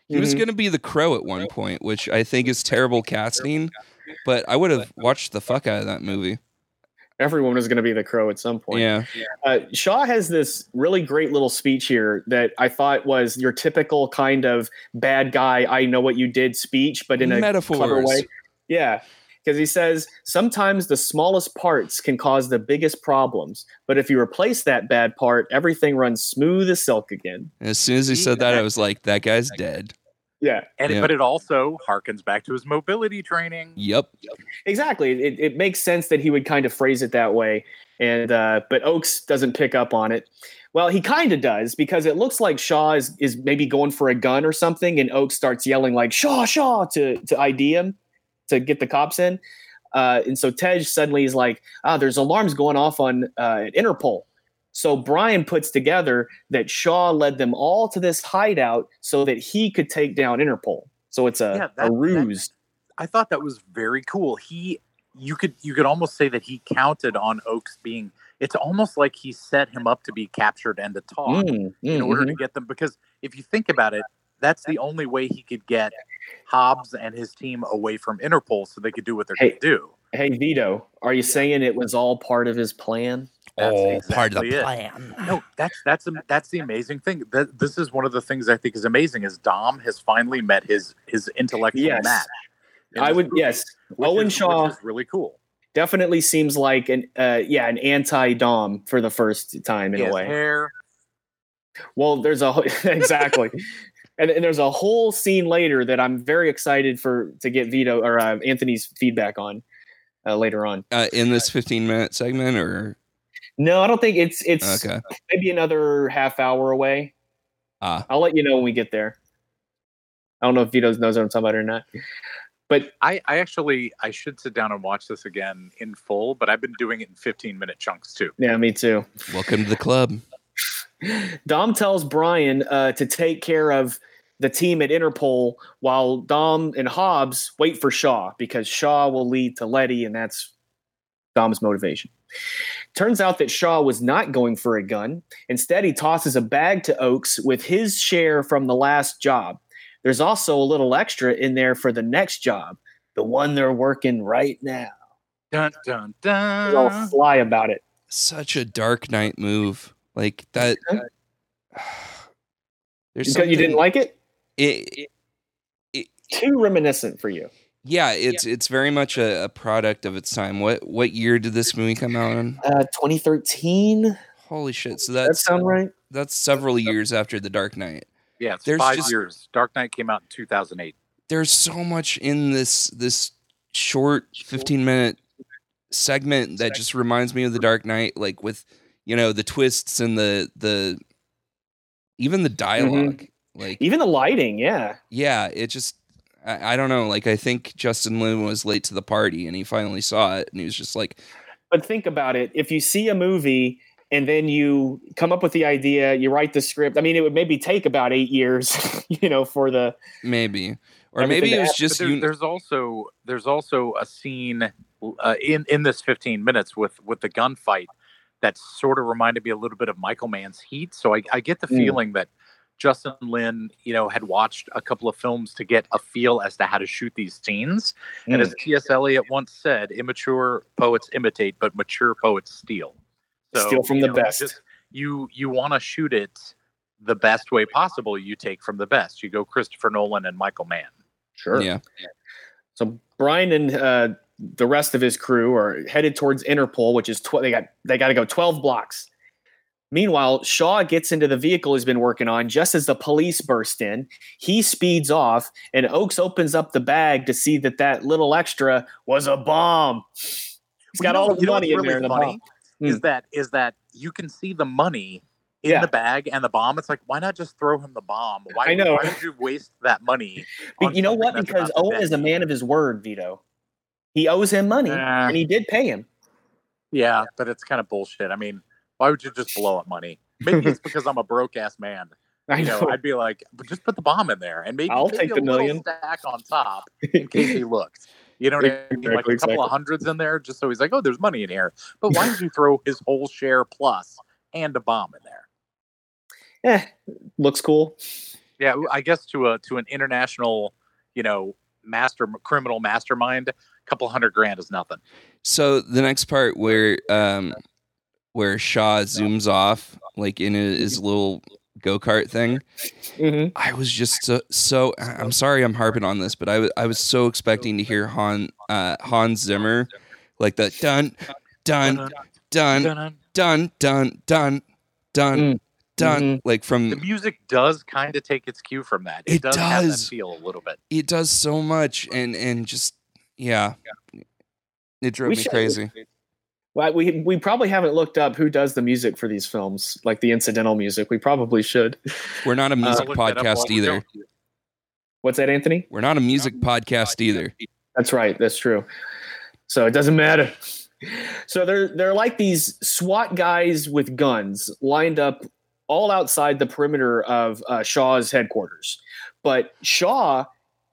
He was Mhm. gonna be the crow at one point, which I think is terrible casting, but I would have watched the fuck out of that movie. Everyone was going to be the crow at some point. Yeah. Uh, Shaw has this really great little speech here that I thought was your typical kind of bad guy, I know what you did speech, but in a clever way. Yeah. Because he says sometimes the smallest parts can cause the biggest problems, but if you replace that bad part, everything runs smooth as silk again. As soon as he said that, I was like, that guy's dead. Yeah, And Yeah. but it also harkens back to his mobility training. Yep. exactly. It, it makes sense that he would kind of phrase it that way, and uh, but Oakes doesn't pick up on it. Well, he kind of does because it looks like Shaw is, is maybe going for a gun or something, and Oakes starts yelling like "Shaw, Shaw" to to ID him to get the cops in. Uh, and so Tej suddenly is like, "Ah, there's alarms going off on uh, Interpol." So Brian puts together that Shaw led them all to this hideout so that he could take down Interpol. So it's a, Yeah, that- a that- ruse. I thought that was very cool. He you could you could almost say that he counted on Oakes being it's almost like he set him up to be captured and to talk Mm, in mm, order mhm. to get them because if you think about it, that's the only way he could get Hobbs and his team away from Interpol so they could do what they're Hey. going to do. Hey Vito, are you saying it was all part of his plan? That's oh, part of the it. plan. No, that's that's that's the amazing thing. That this is one of the things I think is amazing is Dom has finally met his his intellectual Yes. match. in I would movie, yes. which Owen is- Shaw which is really cool. definitely seems like an uh, yeah an anti Dom for the first time in He a has way. hair. Well, there's a *laughs* exactly, and, and there's a whole scene later that I'm very excited for to get Vito or uh, Anthony's feedback on uh, later on. Uh, in this 15 minute segment, or No, I don't think it's it's okay. maybe another half hour away. Ah, I'll let you know when we get there. I don't know if Vito knows what I'm talking about or not. But I, I actually I should sit down and watch this again in full, but I've been doing it in 15 minute chunks too. yeah, me too. welcome to the club. *laughs* Dom tells Brian uh, to take care of the team at Interpol while Dom and Hobbs wait for Shaw because Shaw will lead to Letty, and that's Dom's motivation. Turns out that Shaw was not going for a gun. Instead, he tosses a bag to Oakes with his share from the last job. There's also a little extra in there for the next job, the one they're working right now. Dun dun He's all fly about it. Such a Dark Knight move. Like that. *sighs* There's Because you didn't like it? It, Too reminiscent for you. yeah, it's it's very much a, a product of its time. What what year did this movie come out in? Uh, 2013. Holy shit! So Does that that's sound right? that's several years after the Dark Knight. Yeah, it's There's five just- years. Dark Knight came out in 2008. There's so much in this this short 15 minute segment that just reminds me of the Dark Knight, like with you know the twists and the the even the dialog Like Even the lighting, yeah. yeah, it just I, I don't know. Like I think Justin Lin was late to the party and he finally saw it and he was just like, But think about it. If you see a movie and then you come up with the idea, you write the script. I mean, it would maybe take about eight years, *laughs* you know, for the maybe. Or maybe it was happen, just there- you there's also there's also a scene uh, in in this 15 minutes with with the gunfight that sort of reminded me a little bit of Michael Mann's Heat. So I, I get the Mm. feeling that Justin Lin, you know, had watched a couple of films to get a feel as to how to shoot these scenes. And Mm. as T.S. Eliot once said, immature poets imitate, but mature poets steal. So, Steal from the know, best. just- you you want to shoot it the best way possible. You take from the best. You go Christopher Nolan and Michael Mann. sure. yeah. So Brian and uh, the rest of his crew are headed towards Interpol, which is tw- they got they got to go twelve blocks. Meanwhile, Shaw gets into the vehicle he's been working on just as the police burst in. He speeds off, and Oakes opens up the bag to see that that little extra was a bomb. He's got Well, you know- all the money in there. the bomb. is Hmm. that is that you can see the money in Yeah. the bag and the bomb. It's like why not just throw him the bomb? Why, I know. Why would you waste that money? On you know what? Because Owen is a man of his word, Vito. He owes him money, Nah. and he did pay him. Yeah, but it's kind of bullshit. I mean, why would you just blow up money? Maybe it's *laughs* because I'm a broke ass man. I You know. know, I'd be like, but just put the bomb in there and maybe I'll maybe take a the million. stack on top *laughs* in case he looks. You know what I mean? Like a couple exactly. of hundreds in there, just so he's like, oh, there's money in here. But why did you throw his whole share plus and a bomb in there? eh, looks cool. Yeah, I guess to a to an international, you know, master criminal mastermind, a couple hundred grand is nothing. So the next part where um where Shaw zooms off like in his little go-kart thing, Mhm. I was just so, so I'm sorry I'm harping on this, but I was I was so expecting to hear Han uh Hans Zimmer like the dun dun dun Dun-dun. dun dun dun dun mm-hmm. like from The music does kind of take its cue from that. It, It does, have that does. feel a little bit. it does so much and and just yeah. It drove We me should- crazy. Well, we we probably haven't looked up who does the music for these films, like the incidental music. We probably should. We're not a I'll music look that up while podcast either. What's that, Anthony? We're not a music podcast either. That's right. That's true. So it doesn't matter. So they're they're like these SWAT guys with guns lined up all outside the perimeter of uh, Shaw's headquarters. But Shaw,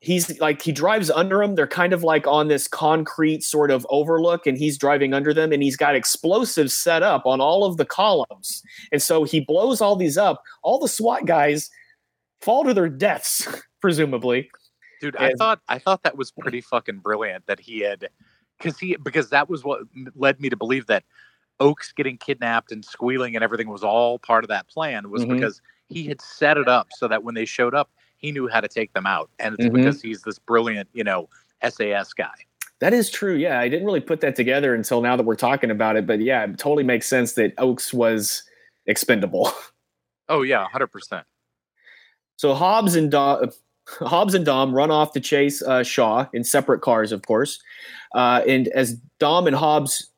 he's like he drives under them. They're kind of like on this concrete sort of overlook, and he's driving under them, and he's got explosives set up on all of the columns. And so he blows all these up. All the SWAT guys fall to their deaths, *laughs* presumably. Dude, I thought I thought that was pretty fucking brilliant that he had because he because that was what led me to believe that Oakes getting kidnapped and squealing and everything was all part of that plan was Mhm. because he had set it up so that when they showed up, he knew how to take them out, and it's Mhm. because he's this brilliant, you know, SAS guy. That is true. Yeah, I didn't really put that together until now that we're talking about it. But yeah, it totally makes sense that Oakes was expendable. *laughs* Oh yeah, hundred percent. So Hobbs and Dom, *laughs* Hobbs and Dom run off to chase uh, Shaw in separate cars, of course. Uh, and as Dom and Hobbs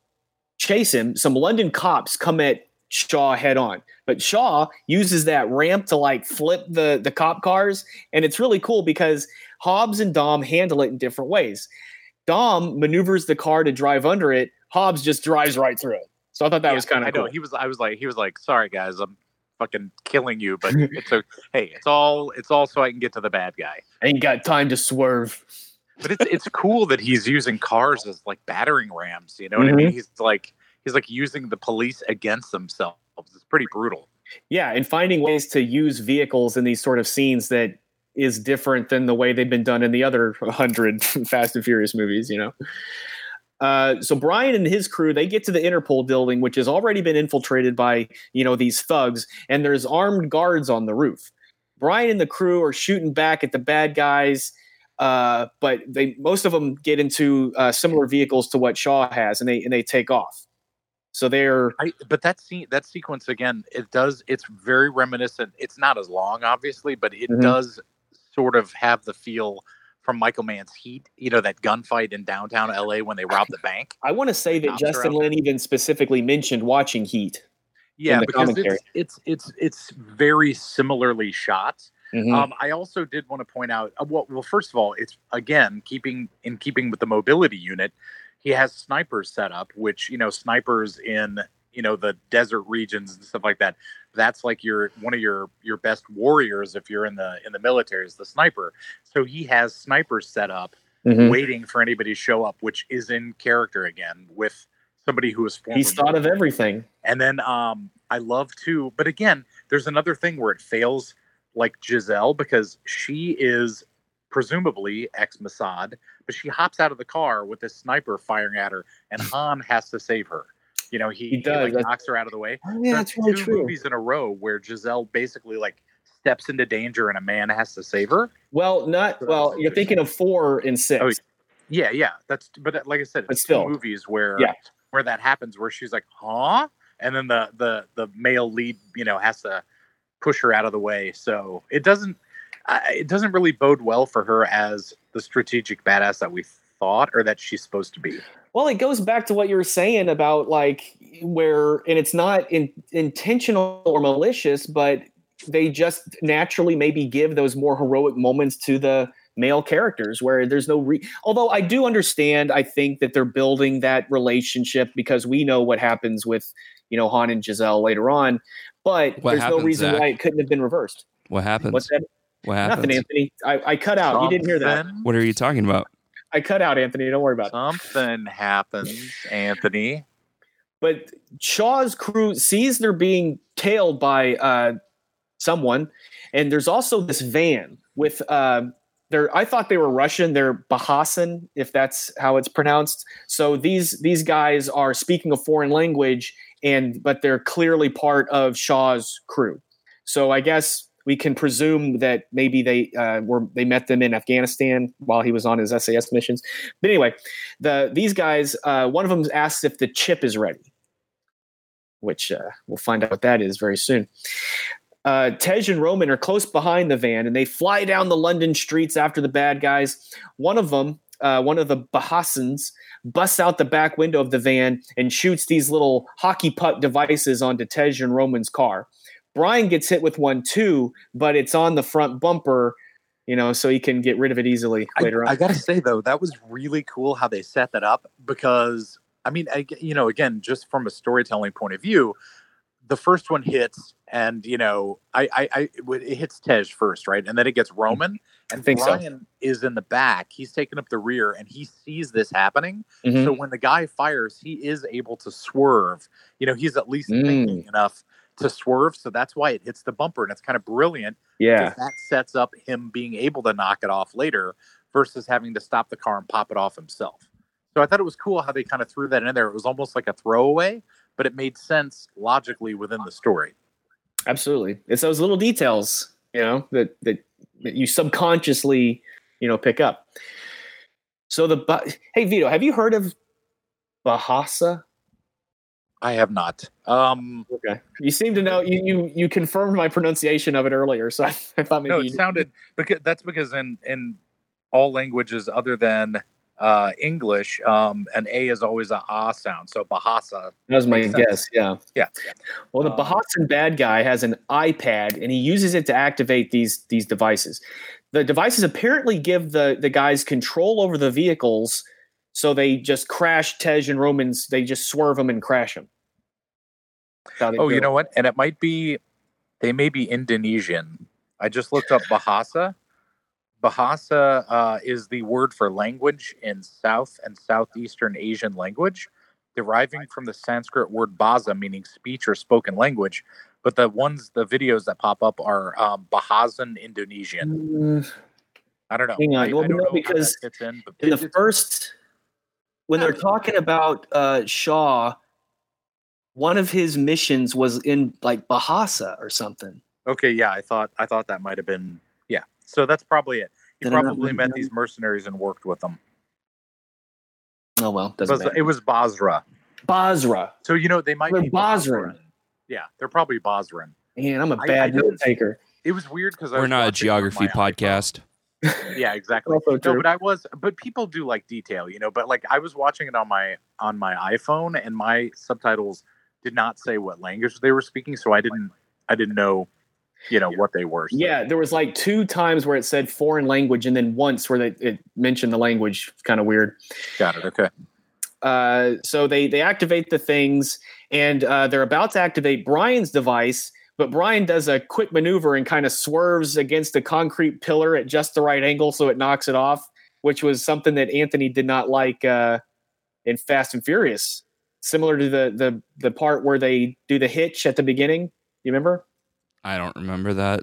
chase him, some London cops come at Shaw head on. But Shaw uses that ramp to like flip the the cop cars, and it's really cool because Hobbs and Dom handle it in different ways. Dom maneuvers the car to drive under it. Hobbs just drives right through it. So I thought that was kind I of know cool. he was. I was like, he was like, sorry guys, I'm fucking killing you, but *laughs* it's a hey, it's all it's all so I can get to the bad guy. I Ain't got time to swerve. But it's it's cool that he's using cars as like battering rams. You know what I mm-hmm. mean? He's like he's like using the police against themselves. It's pretty brutal. Yeah, and finding ways to use vehicles in these sort of scenes that is different than the way they've been done in the other *laughs* hundred Fast and Furious movies. You know. Uh, so Brian and his crew they get to the Interpol building, which has already been infiltrated by you know these thugs, and there's armed guards on the roof. Brian and the crew are shooting back at the bad guys, uh, but they most of them get into uh, similar vehicles to what Shaw has, and they and they take off. So they're I, but that scene, that sequence again, it does. It's very reminiscent. It's not as long, obviously, but it Mhm. does sort of have the feel from Michael Mann's Heat. You know that gunfight in downtown LA when they robbed the bank. I want to say that Justin out Lin even specifically mentioned watching Heat. Yeah, because it's, it's it's it's very similarly shot. Mhm. Um, I also did want to point out. Uh, well, well, first of all, it's again keeping in keeping with the mobility unit. He has snipers set up, which you know snipers in you know the desert regions and stuff like that. That's like your one of your your best warriors if you're in the in the military is the sniper. So he has snipers set up, Mhm. waiting for anybody to show up, which is in character again with somebody who is He's thought of everything. and then um, I love too, but again, there's another thing where it fails like Giselle because she is presumably ex Mossad, but she hops out of the car with this sniper firing at her, and *laughs* Han has to save her. You know, he, He he, does, like that's- knocks her out of the way. Oh, yeah, There's that's really two true. movies in a row where Giselle basically like steps into danger and a man has to save her. Well, not well. You're thinking of four and six. Oh, Yeah, yeah, that's but uh, like I said, it's still. two movies where Yeah. where that happens, where she's like, "Huh," and then the the the male lead, you know, has to push her out of the way. So it doesn't uh, it doesn't really bode well for her as the strategic badass that we thought or that she's supposed to be. Well, it goes back to what you were saying about like where, and it's not in, intentional or malicious, but they just naturally maybe give those more heroic moments to the male characters where there's no re- although i do understand i think that they're building that relationship because we know what happens with you know han and giselle later on but What there's no reason Zach? why it couldn't have been reversed What happens? What's that what nothing anthony I, I cut out you didn't hear that What are you talking about? i cut out anthony don't worry about it Something happens, Anthony. but Shaw's crew sees they're being tailed by uh, someone, and there's also this van with uh, they're I thought they were Russian. They're Bahasan, if that's how it's pronounced. So these these guys are speaking a foreign language, and but they're clearly part of Shaw's crew. So I guess we can presume that maybe they uh, were they met them in Afghanistan while he was on his SAS missions. But anyway, the these guys, uh, one of them asks if the chip is ready, which uh, we'll find out what that is very soon. Uh, Tej and Roman are close behind the van, and they fly down the London streets after the bad guys. One of them, uh, one of the Bahasans, busts out the back window of the van and shoots these little hockey puck devices onto Tej and Roman's car. Brian gets hit with one too, but it's on the front bumper, you know, so he can get rid of it easily later I, on. I gotta say though, that was really cool how they set that up because I mean, I, you know, again, just from a storytelling point of view, the first one hits, and you know, I, I, I it hits Tej first, right, and then it gets Roman, and think so. Brian is in the back. He's taking up the rear, and he sees this happening. Mhm. So when the guy fires, he is able to swerve. You know, he's at least Mm. thinking enough to swerve. So that's why it hits the bumper, and it's kind of brilliant yeah, that sets up him being able to knock it off later versus having to stop the car and pop it off himself. So I thought it was cool how they kind of threw that in there. It was almost like a throwaway, but it made sense logically within the story. absolutely. It's those little details, you know, that that, that you subconsciously, you know, pick up. So the hey Vito, have you heard of Bahasa? I have not. Um, Okay, you seem to know. You you you confirmed my pronunciation of it earlier, so I, *laughs* I thought maybe no, you it sounded because that's because in in all languages other than uh, English, um, an A is always a ah sound. So Bahasa. that was my makes sense. guess. Yeah. Yeah. Well, the Um, Bahasan bad guy has an iPad and he uses it to activate these these devices. The devices apparently give the the guys control over the vehicles, so they just crash Tej and Romans. They just swerve them and crash them. Oh, you know what? And it might be, they may be Indonesian. I just looked up Bahasa. Bahasa uh, is the word for language in South and Southeastern Asian language, deriving from the Sanskrit word baza, meaning speech or spoken language. But the ones, the videos that pop up are um, Bahasan Indonesian. Mm, I don't know. Hang on. I, Well, I don't no, know because how that fits in. In the it's- first, when they're talking about uh, Shaw, one of his missions was in like Bahasa or something. okay, yeah, I thought I thought that might have been yeah. So that's probably it. He Did probably met it these mercenaries and worked with them. Oh well, It doesn't was, matter. it was Basra. Basra. So you know they might They're be Basran. Yeah, they're probably Basran. Man, I'm a bad didn't- note taker. It was weird because We're not a geography podcast. Yeah, *laughs* exactly. Also No, but I was, but people do like detail, you know. But like I was watching it on my on my iPhone, and my subtitles did not say what language they were speaking, so I didn't I didn't know, you know, what they were. So- Yeah, there was like two times where it said foreign language, and then once where they, it mentioned the language. Kind of weird. got it. Okay. Uh, so they they activate the things, and uh, they're about to activate Brian's device, but Brian does a quick maneuver and kind of swerves against a concrete pillar at just the right angle, so it knocks it off. Which was something that Anthony did not like uh, in Fast and Furious. Similar to the the the part where they do the hitch at the beginning. You remember? I don't remember that.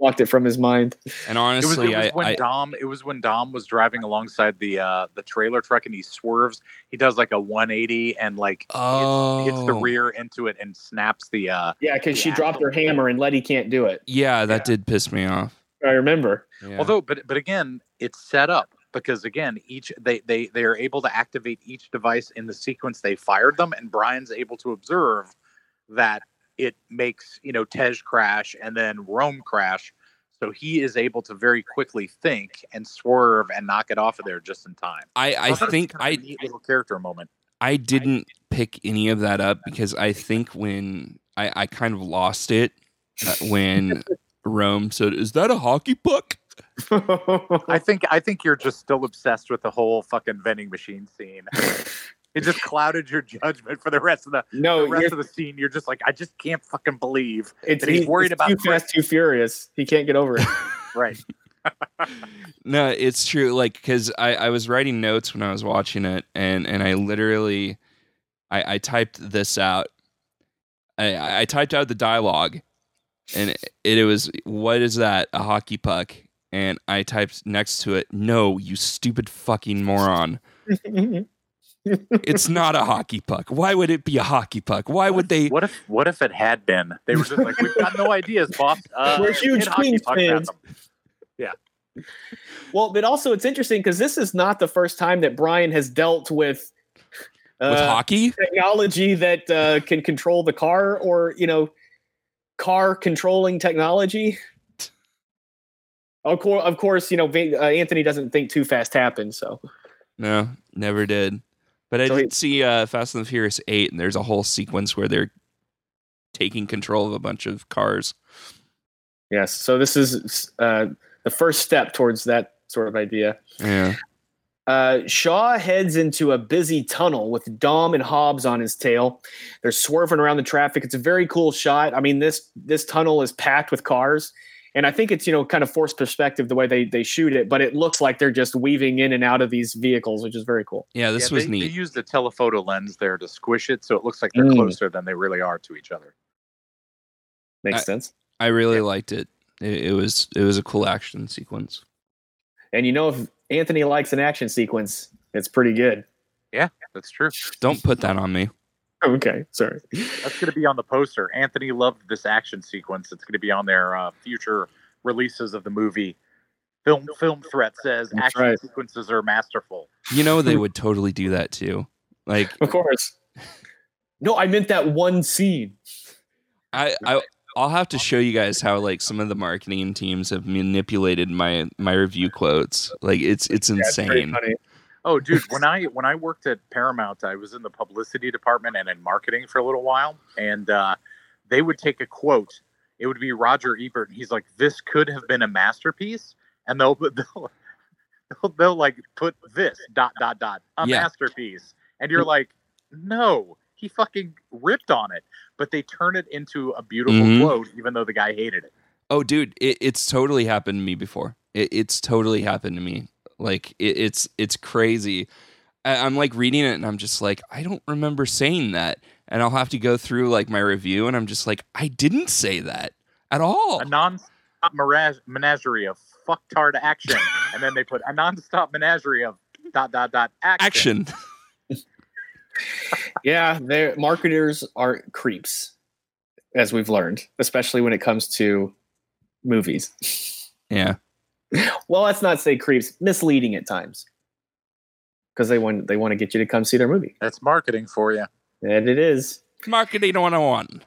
Blocked it from his mind. And It was, honestly, it was I, when I Dom. It was when Dom was driving alongside the uh the trailer truck, and he swerves. He does like a 180 and like oh hits, hits the rear into it and snaps the. uh Yeah, because she The dropped her hammer and Letty can't do it. Yeah, that Yeah. did piss me off. I remember. Yeah. Although, but but again, it's set up because again, each they they they are able to activate each device in the sequence they fired them, and Brian's able to observe that it makes you know Tej crash and then Rome crash. So he is able to very quickly think and swerve and knock it off of there just in time. I, I think I a neat little character moment. I didn't pick any of that up because I think when I, I kind of lost it uh, when *laughs* Rome said, "Is that a hockey puck?" I think I think you're just still obsessed with the whole fucking vending machine scene. *laughs* it just clouded your judgment for the rest of the, no, the rest of the scene. You're just like, I just can't fucking believe it's that he's worried it's about too Chris. fast, too furious. He can't get over it. *laughs* right. *laughs* No, it's true. Like, because I, I was writing notes when I was watching it, and and I literally, I, I typed this out. I, I typed out the dialogue, and it, it was, "What is that? A hockey puck?" and I typed next to it, "No, you stupid fucking moron." *laughs* it's not a hockey puck. Why would it be a hockey puck? Why would they? What if what if it had been? They were just like, we've got no ideas, boss. *laughs* Uh, We're huge hit hockey Kings fans. them. well, but also it's interesting because this is not the first time that Brian has dealt with with uh, hockey? technology that uh, can control the car, or you know, car controlling technology. Of course, of course, you know uh, Anthony doesn't think Too Fast happened, so No, never did. But I So did he- see uh, Fast and the Furious Eight, and there's a whole sequence where they're taking control of a bunch of cars. yes, so this is uh, the first step towards that sort of idea. Yeah. Uh, Shaw heads into a busy tunnel with Dom and Hobbs on his tail. They're swerving around the traffic. It's a very cool shot. I mean this this tunnel is packed with cars, and I think it's you know kind of forced perspective the way they they shoot it, but it looks like they're just weaving in and out of these vehicles, which is very cool. Yeah, this Yeah, was they, neat. They used the telephoto lens there to squish it, so it looks like they're Mm. closer than they really are to each other. Makes I- sense. I really liked it. it. It was it was a cool action sequence. And you know if Anthony likes an action sequence, it's pretty good. Yeah, that's true. Don't put that on me. Okay, sorry. That's going to be on the poster. Anthony loved this action sequence. It's going to be on their uh, future releases of the movie. Film Film Threat says That's action right. sequences are masterful. You know they *laughs* would totally do that too. Like Of course. *laughs* No, I meant that one scene. I, I I'll have to show you guys how like some of the marketing teams have manipulated my my review quotes. Like it's it's That's pretty insane. funny. Oh, dude, when *laughs* I when I worked at Paramount, I was in the publicity department and in marketing for a little while, and uh, they would take a quote. It would be Roger Ebert, and he's like, "This could have been a masterpiece," and they'll *laughs* they'll they'll, they'll like put this dot dot dot a Yeah. masterpiece, and you're like, "No, he fucking ripped on it," but they turn it into a beautiful Mhm. quote, even though the guy hated it. Oh, dude, it, it's totally happened to me before. It, it's totally happened to me. Like it, it's it's crazy. I, I'm like reading it and I'm just like, I don't remember saying that. And I'll have to go through like my review and I'm just like, I didn't say that at all. a non-stop mirage, menagerie of fucktard action, *laughs* and then they put a non-stop menagerie of dot dot dot action. Action. *laughs* *laughs* Yeah, their marketers are creeps, as we've learned, especially when it comes to movies. Yeah. Well, let's not say creeps, misleading at times. Because they want they want to get you to come see their movie. That's marketing for you. And it is. Marketing 101.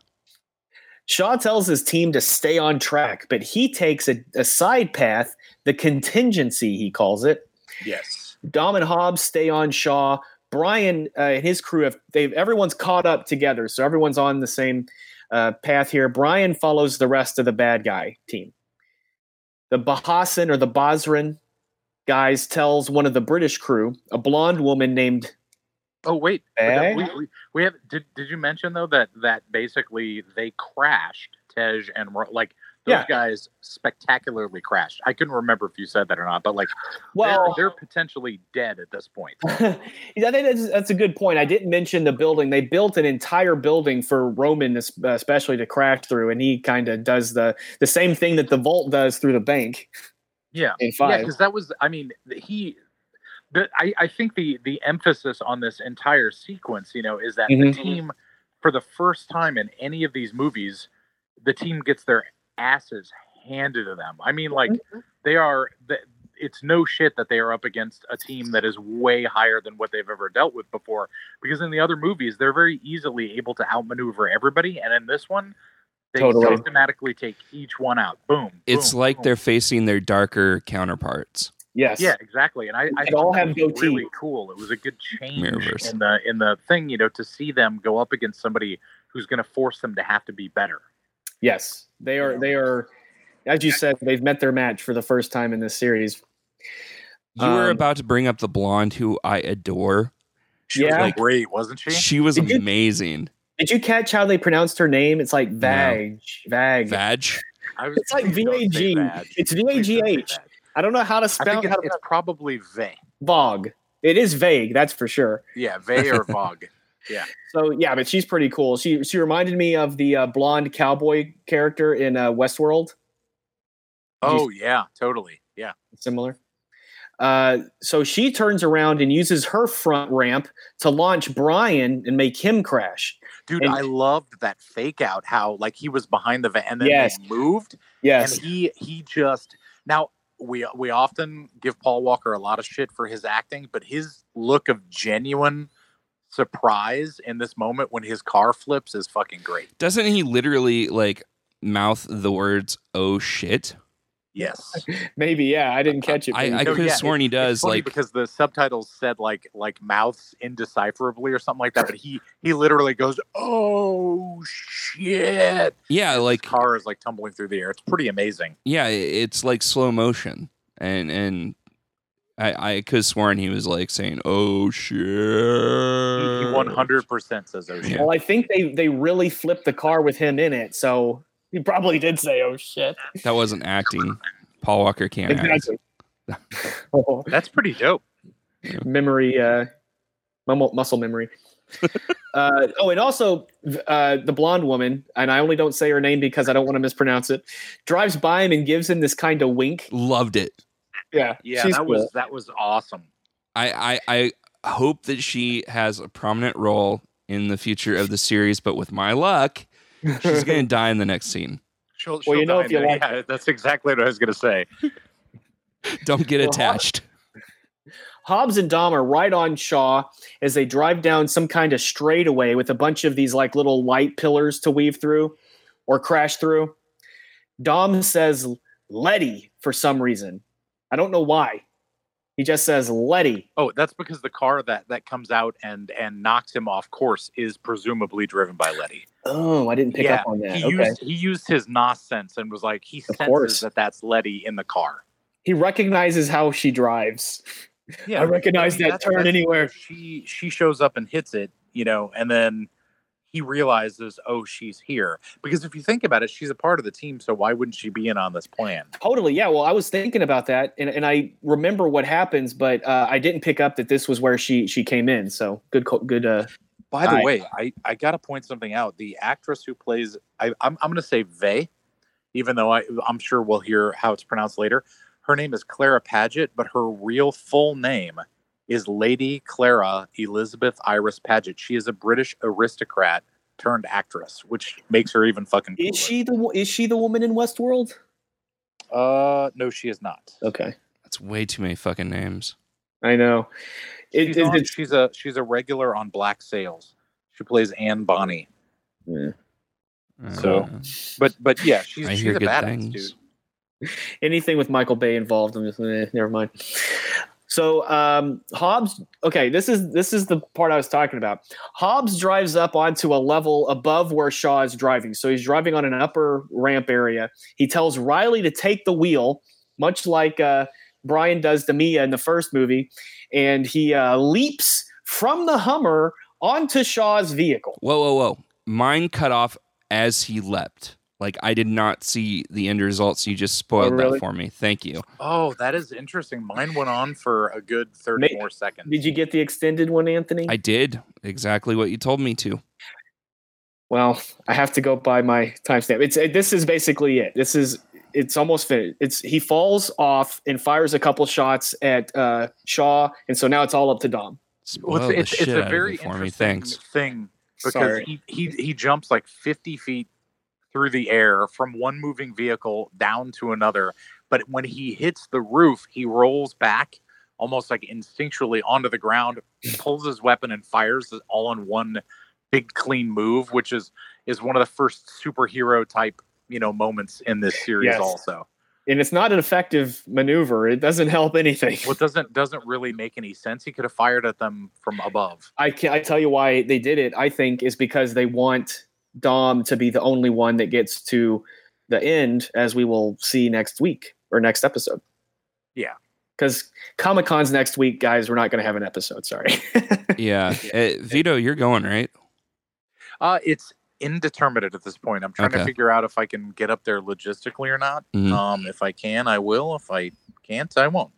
Shaw tells his team to stay on track, but he takes a, a side path, the contingency, he calls it. Yes. Dom and Hobbs stay on Shaw. Brian uh, and his crew have they've everyone's caught up together, so everyone's on the same uh, path here. Brian follows the rest of the bad guy team. The Bahasan or the Basran guys tells one of the British crew, a blonde woman named Oh wait, we, we, we have. Did, did you mention though that that basically they crashed Tej and like those Yeah. guys spectacularly crashed. I couldn't remember if you said that or not, but like well, they're, they're potentially dead at this point. I think that's, that's a good point. I didn't mention the building. They built an entire building for Roman, especially to crash through, and he kind of does the the same thing that the Vault does through the bank Yeah. Yeah, because that was. I mean, he. The, I, I think the the emphasis on this entire sequence, you know, is that Mhm. the team, for the first time in any of these movies, the team gets their asses handed to them. I mean, like mm-hmm. they are. The, it's no shit that they are up against a team that is way higher than what they've ever dealt with before. Because in the other movies, they're very easily able to outmaneuver everybody, and in this one, they Totally. systematically take each one out. Boom. It's boom, like boom. they're facing their darker counterparts. yes. Yeah, exactly. And I, I They all have was goatees. really cool. It was a good change Mirrorverse. in the in the thing, you know, to see them go up against somebody who's going to force them to have to be better. Yes, they are. They are. As you said, they've met their match for the first time in this series. You were Um, about to bring up the blonde who I adore. She Yeah. was like, great, wasn't she? She was Did you- amazing. Did you catch how they pronounced her name? It's like Vag. Vag. Vag. I was, It's like please VAG. Vag. It's Please don't say VAGH. Vag. I don't know how to spell think how it's, it's probably Ve. Vog. It is vague, that's for sure. Yeah, Ve or Vog. *laughs* So yeah, but she's pretty cool. She she reminded me of the uh, blonde cowboy character in uh, Westworld. Oh yeah, totally. Yeah. Similar. Uh, so she turns around and uses her front ramp to launch Brian and make him crash. Dude, And- I loved that fake out. How like he was behind the van and then Yes. they moved, Yes. and he he just now we we often give Paul Walker a lot of shit for his acting, but his look of genuine surprise in this moment when his car flips is fucking great. Doesn't he literally like mouth the words "oh shit"? Yes, *laughs* Maybe, yeah. I didn't catch it. I, but- I could oh, have yeah, sworn he does. Like because the subtitles said like like mouths indecipherably or something like that, but he he literally goes, "Oh shit!" yeah, His like car is like tumbling through the air. It's pretty amazing. yeah, it's like slow motion, and and I I could have sworn he was like saying "oh shit." He one hundred percent says, "Oh shit." well, I think they they really flipped the car with him in it, so he probably did say, "Oh shit." That wasn't acting. Paul Walker can't Exactly. *laughs* Oh, That's pretty dope. memory, uh, muscle memory. *laughs* uh, oh, and also uh, the blonde woman, and I only don't say her name because I don't want to mispronounce it. Drives by him and gives him this kind of wink. Loved it. Yeah, Yeah, she's that was that was awesome. I, I I hope that she has a prominent role in the future of the series, but with my luck, she's *laughs* gonna die in the next scene. She'll, Well, you know if you like- yeah, that's exactly what I was gonna say. *laughs* Don't get Well, attached. Hobbs and Dom are right on Shaw as they drive down some kind of straightaway with a bunch of these like little light pillars to weave through or crash through. Dom says Letty for some reason. I don't know why. He just says Letty. Oh, that's because the car that that comes out and and knocks him off course is presumably driven by Letty. Oh, I didn't pick yeah, up on that. he okay. used he used his nos sense and was like he Of senses course. that that's Letty in the car. he recognizes how she drives. Yeah, I recognize I mean, that turn anywhere. She she shows up and hits it, you know, and then he realizes, oh, she's here. Because if you think about it, she's a part of the team, so why wouldn't she be in on this plan? Totally. Yeah. Well, I was thinking about that, and, and I remember what happens, but uh, I didn't pick up that this was where she she came in. So good, good. Uh, By the I- way, I, I got to point something out. The actress who plays, I, I'm, I'm going to say Vegh, even though I, I'm sure we'll hear how it's pronounced later. Her name is Clara Paget, but her real full name is Lady Clara Elizabeth Iris Paget. She is a British aristocrat turned actress, which makes her even fucking cooler. is she the is she the woman in Westworld? Uh, no, she is not. Okay, That's way too many fucking names. I know. It, She's, it- on- it's- she's a she's a regular on Black Sails. She plays Anne Bonny. yeah. So- Uh, But but yeah, she's I she's hear a good badass things. dude. anything with Michael Bay involved, I'm just eh, never mind. So um, Hobbs, okay, this is this is the part I was talking about. Hobbs drives up onto a level above where Shaw is driving, so he's driving on an upper ramp area. He tells Riley to take the wheel, much like uh, Brian does to Mia in the first movie, and he uh, leaps from the Hummer onto Shaw's vehicle. whoa, whoa, whoa! Mine cut off as he leapt. Like I did not see the end results. You just spoiled Oh, really? that for me. Thank you. Oh, that is interesting. Mine went on for a good 30 May- more seconds. Did you get the extended one, Anthony? I did exactly what you told me to. Well, I have to go by my timestamp. It's it, this is basically it. This is it's almost finished. It's he falls off and fires a couple shots at uh, Shaw, and so now it's all up to Dom. Spoil Well, the it's, it's, shit it's a very it for me. interesting Thanks. thing because Sorry. he, he he jumps like 50 feet through the air from one moving vehicle down to another. But when he hits the roof, he rolls back almost like instinctually onto the ground, pulls his weapon and fires it all in one big clean move, which is is one of the first superhero type you know moments in this series. Yes. Also, And it's not an effective maneuver. It doesn't help anything. what doesn't doesn't really make any sense. He could have fired at them from above. I can I tell you why they did it. I think is because they want Dom to be the only one that gets to the end, as we will see next week or next episode. Yeah. Because Comic Con's next week, guys. We're not going to have an episode. Sorry. *laughs* Yeah, Uh, Vito, you're going right. Uh, it's indeterminate at this point. I'm trying to figure out if I can get up there logistically or not. Mhm. Um, if I can, I will. If I can't, I won't.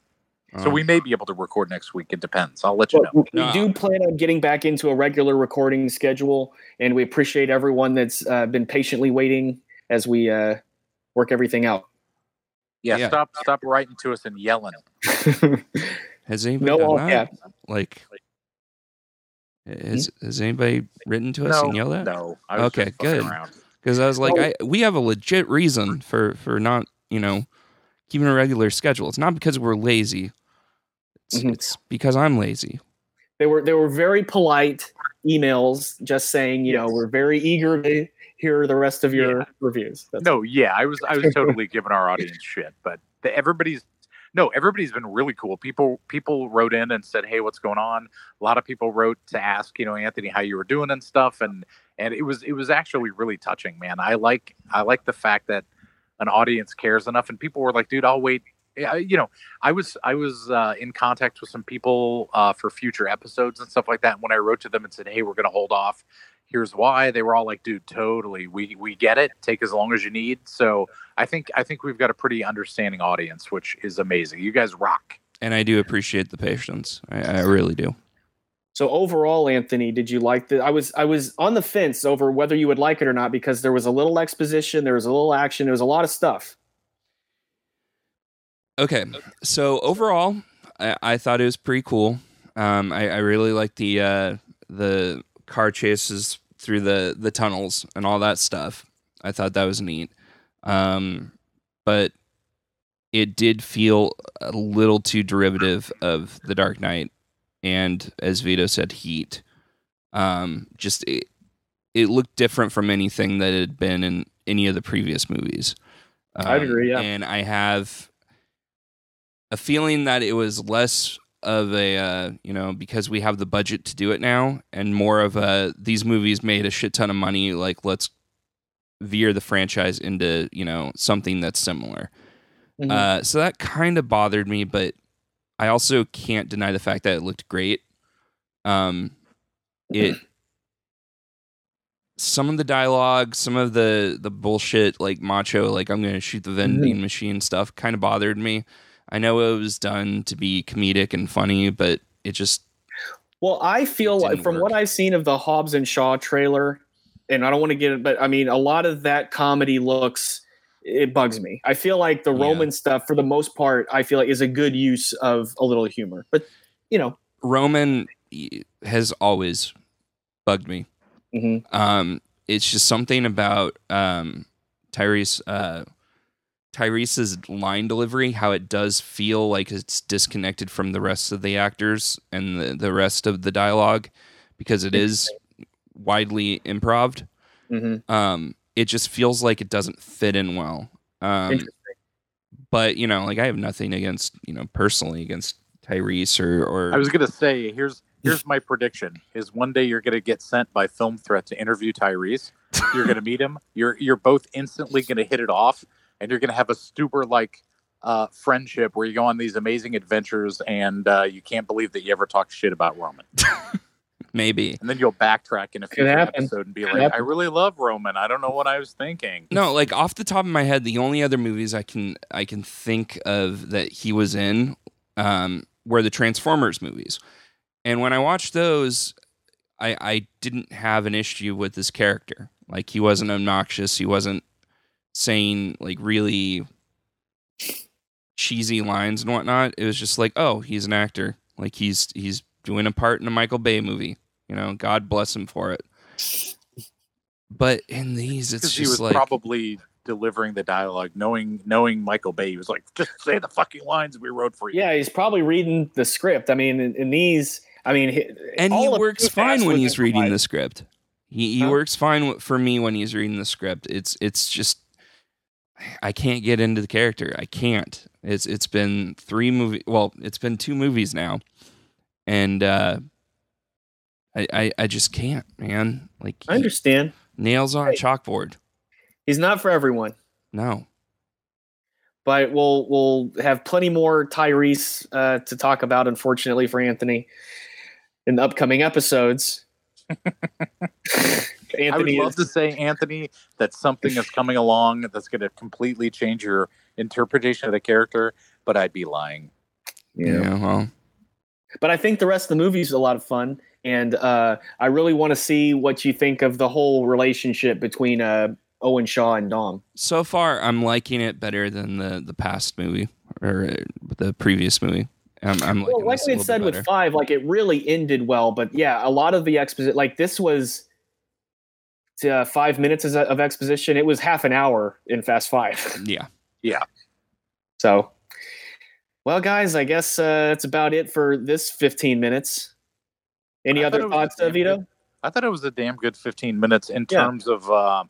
So we may be able to record next week. It depends. I'll let you But know. we No. do plan on getting back into a regular recording schedule, and we appreciate everyone that's uh, been patiently waiting as we uh, work everything out. Yeah, Yeah. stop stop writing to us and yelling. *laughs* Has anybody no done all that? caps. Like, has, has anybody written to us No, and yelled at? no. I was Okay, good. Because I was like, Well- I we have a legit reason for for not you know keeping a regular schedule. It's not because we're lazy. It's, Mhm. it's because I'm lazy. They were they were very polite emails, just saying, you know, we're very eager to hear the rest of your Yeah. reviews. That's No, yeah, I was I was *laughs* totally giving our audience shit, but the, everybody's no, everybody's been really cool. People people wrote in and said, "Hey, what's going on?" A lot of people wrote to ask, you know, Anthony, how you were doing and stuff, and and it was it was actually really touching, man. I like I like the fact that an audience cares enough, and people were like, "Dude, I'll wait." Yeah, you know, I was I was uh, in contact with some people uh, for future episodes and stuff like that. And when I wrote to them and said, "Hey, we're going to hold off," here's why they were all like dude totally we we get it take as long as you need so i think i think we've got a pretty understanding audience which is amazing you guys rock And I do appreciate the patience. I, I really do. So overall, Anthony, did you like the? I was I was on the fence over whether you would like it or not because there was a little exposition, there was a little action, there was a lot of stuff. Okay, so overall, I, I thought it was pretty cool. Um, I, I really like the uh, the car chases through the the tunnels and all that stuff. I thought that was neat. Um, but it did feel a little too derivative of the Dark Knight, and as Vito said, Heat. Um, just it, it looked different from anything that had been in any of the previous movies. Um, agree, yeah. And I have a feeling that it was less of a uh, you know because we have the budget to do it now, and more of a these movies made a shit ton of money. Like let's veer the franchise into you know something that's similar. Mhm. Uh, so that kind of bothered me, but I also can't deny the fact that it looked great. Um, it *clears throat* some of the dialogue, some of the the bullshit like macho, like I'm gonna shoot the vending machine stuff, kind of bothered me. I know it was done to be comedic and funny, but it just Well, I feel like from work. what I've seen of the Hobbs and Shaw trailer, and I don't want to get it, but I mean, a lot of that comedy looks it bugs me. I feel like the Yeah. Roman stuff, for the most part, I feel like is a good use of a little humor. But you know, Roman has always bugged me. mhm. Um, it's just something about um, Tyrese uh, Tyrese's line delivery, how it does feel like it's disconnected from the rest of the actors and the, the rest of the dialogue because it is widely improved. Mhm. Um, it just feels like it doesn't fit in well. Um, but you know, like I have nothing against you know personally against Tyrese or or i was gonna say here's here's my prediction is one day you're gonna get sent by film threat to interview tyrese you're gonna meet him you're you're both instantly gonna hit it off and you're gonna have a stuber like uh, friendship where you go on these amazing adventures and uh, you can't believe that you ever talked shit about roman *laughs* maybe and then you'll backtrack in a future episode and be Could like, happen. "I really love Roman. I don't know what I was thinking." No, like off the top of my head, the only other movies I can I can think of that he was in um, were the Transformers movies, and when I watched those, I I didn't have an issue with this character. Like he wasn't obnoxious. He wasn't saying like really cheesy lines and whatnot. It was just like, oh, he's an actor. Like he's he's doing a part in a Michael Bay movie. You know, God bless him for it. But in these, it's Because he just was like probably delivering the dialogue, knowing knowing Michael Bay. He was like, "Just say the fucking lines we wrote for you." yeah, he's probably reading the script. I mean, in, in these, I mean, and he works fine when he's reading the script. He he Huh? works fine for me when he's reading the script. It's it's just I can't get into the character. I can't. It's it's been three movie. Well, it's been two movies now, and uh, I, I I just can't, man. Like I understand. nails on a chalkboard. He's not for everyone. No, but we'll we'll have plenty more Tyrese uh, to talk about. Unfortunately for Anthony, in the upcoming episodes. *laughs* I would Anthony love is, to say, Anthony, that something is coming along that's going to completely change your interpretation of the character, but I'd be lying. yeah. well, but I think the rest of the movie is a lot of fun, and uh, I really want to see what you think of the whole relationship between uh, Owen Shaw and Dom. So far, I'm liking it better than the the past movie or uh, the previous movie. I'm, I'm Well, like this we had said bit with five, like it really ended well, but yeah, a lot of the exposition, like this was uh, five minutes of of exposition. It was half an hour in Fast Five. *laughs* Yeah. Yeah. So, well, guys, I guess uh, that's about it for this 15 minutes. Any I other thoughts, a uh, Vito? good- I thought it was a damn good 15 minutes in Yeah. terms of uh,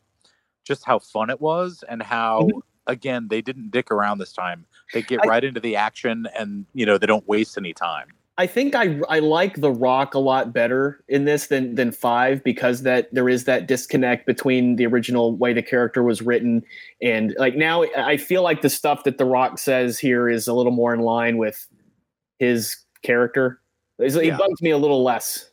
just how fun it was and how, Mhm. again, they didn't dick around this time. They get I- right into the action and, you know, they don't waste any time. I think I I like The Rock a lot better in this than than five because that there is that disconnect between the original way the character was written and like now I feel like the stuff that The Rock says here is a little more in line with his character. It's- He Yeah. bugs me a little less.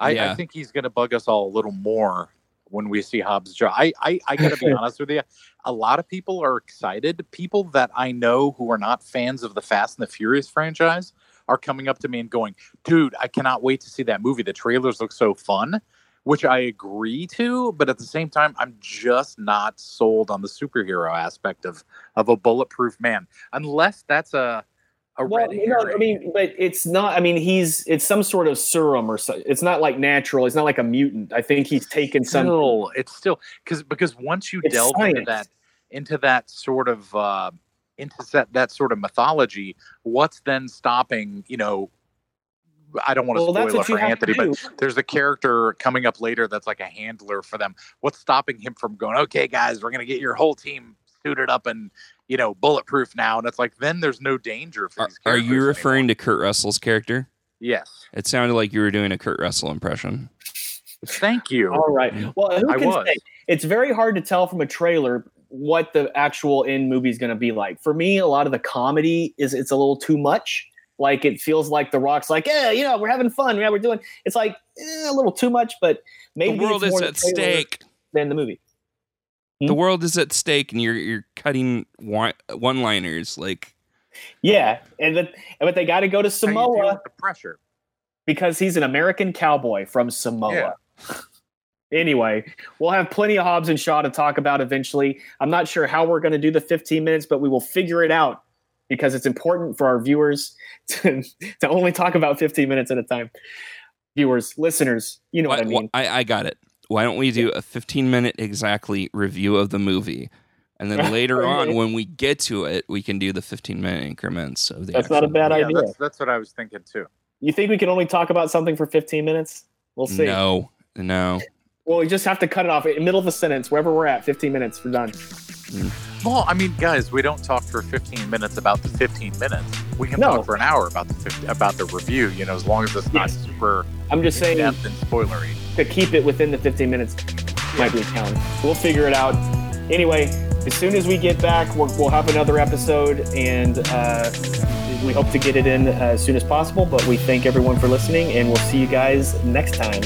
I, Yeah. I think he's going to bug us all a little more when we see Hobbs Shaw. I, I, I got to be *laughs* honest with you. A lot of people are excited. People that I know who are not fans of the Fast and the Furious franchise are coming up to me and going, dude, I cannot wait to see that movie. The trailers look so fun, which I agree to. But at the same time, I'm just not sold on the superhero aspect of, of a bulletproof man, unless that's a, a Well, red you know, herring. I mean, but it's not. I mean, he's it's some sort of serum or so. It's not like natural. It's not like a mutant. I think he's taken some. still, it's still because because once you It's delve into that into that sort of uh, into that that sort of mythology, what's then stopping? You know, I don't want to Well, spoil it for Anthony, but there's a character coming up later that's like a handler for them. What's stopping him from going? Okay, guys, we're gonna get your whole team suited up and you know bulletproof now, and it's like then there's no danger for Are, these. are characters you anymore. referring to Kurt Russell's character? Yes. It sounded like you were doing a Kurt Russell impression. Thank you. All right. Well, who I can was. say? It's very hard to tell from a trailer what the actual end movie is going to be like. For me, a lot of the comedy is it's a little too much. Like it feels like The Rock's like, yeah, you know, we're having fun. Yeah, we're doing. It's like eh, a little too much, but maybe the world it's is at the stake. than the movie. The Hmm? world is at stake, and you're you're cutting one liners like Yeah, and the, but they got to go to How you deal Samoa the pressure. because he's an American cowboy from Samoa. *laughs* anyway, we'll have plenty of Hobbs and Shaw to talk about eventually. I'm not sure how we're going to do the 15 minutes, but we will figure it out because it's important for our viewers *laughs* to, to only talk about 15 minutes at a time. Viewers, listeners, you know what I mean. why- I, I got it. Why don't we do a 15 minute exactly review of the movie? And then *laughs* later on, when we get to it, we can do the 15 minute increments of the That's not a bad movie. Yeah, idea. that's that's what I was thinking too. You think we can only talk about something for 15 minutes? We'll see. No, no. Well, we just have to cut it off in the middle of a sentence, wherever we're at. 15 minutes, we're done. Mm. Well, I mean, guys, we don't talk for 15 minutes about the 15 minutes. We can No. talk for an hour about the about the review. You know, as long as it's not Yes. super I'm just saying and spoilery. to keep it within the 15 minutes might be a challenge. We'll figure it out. Anyway, as soon as we get back, we'll, we'll have another episode, and uh, we hope to get it in uh, as soon as possible. But we thank everyone for listening, and we'll see you guys next time.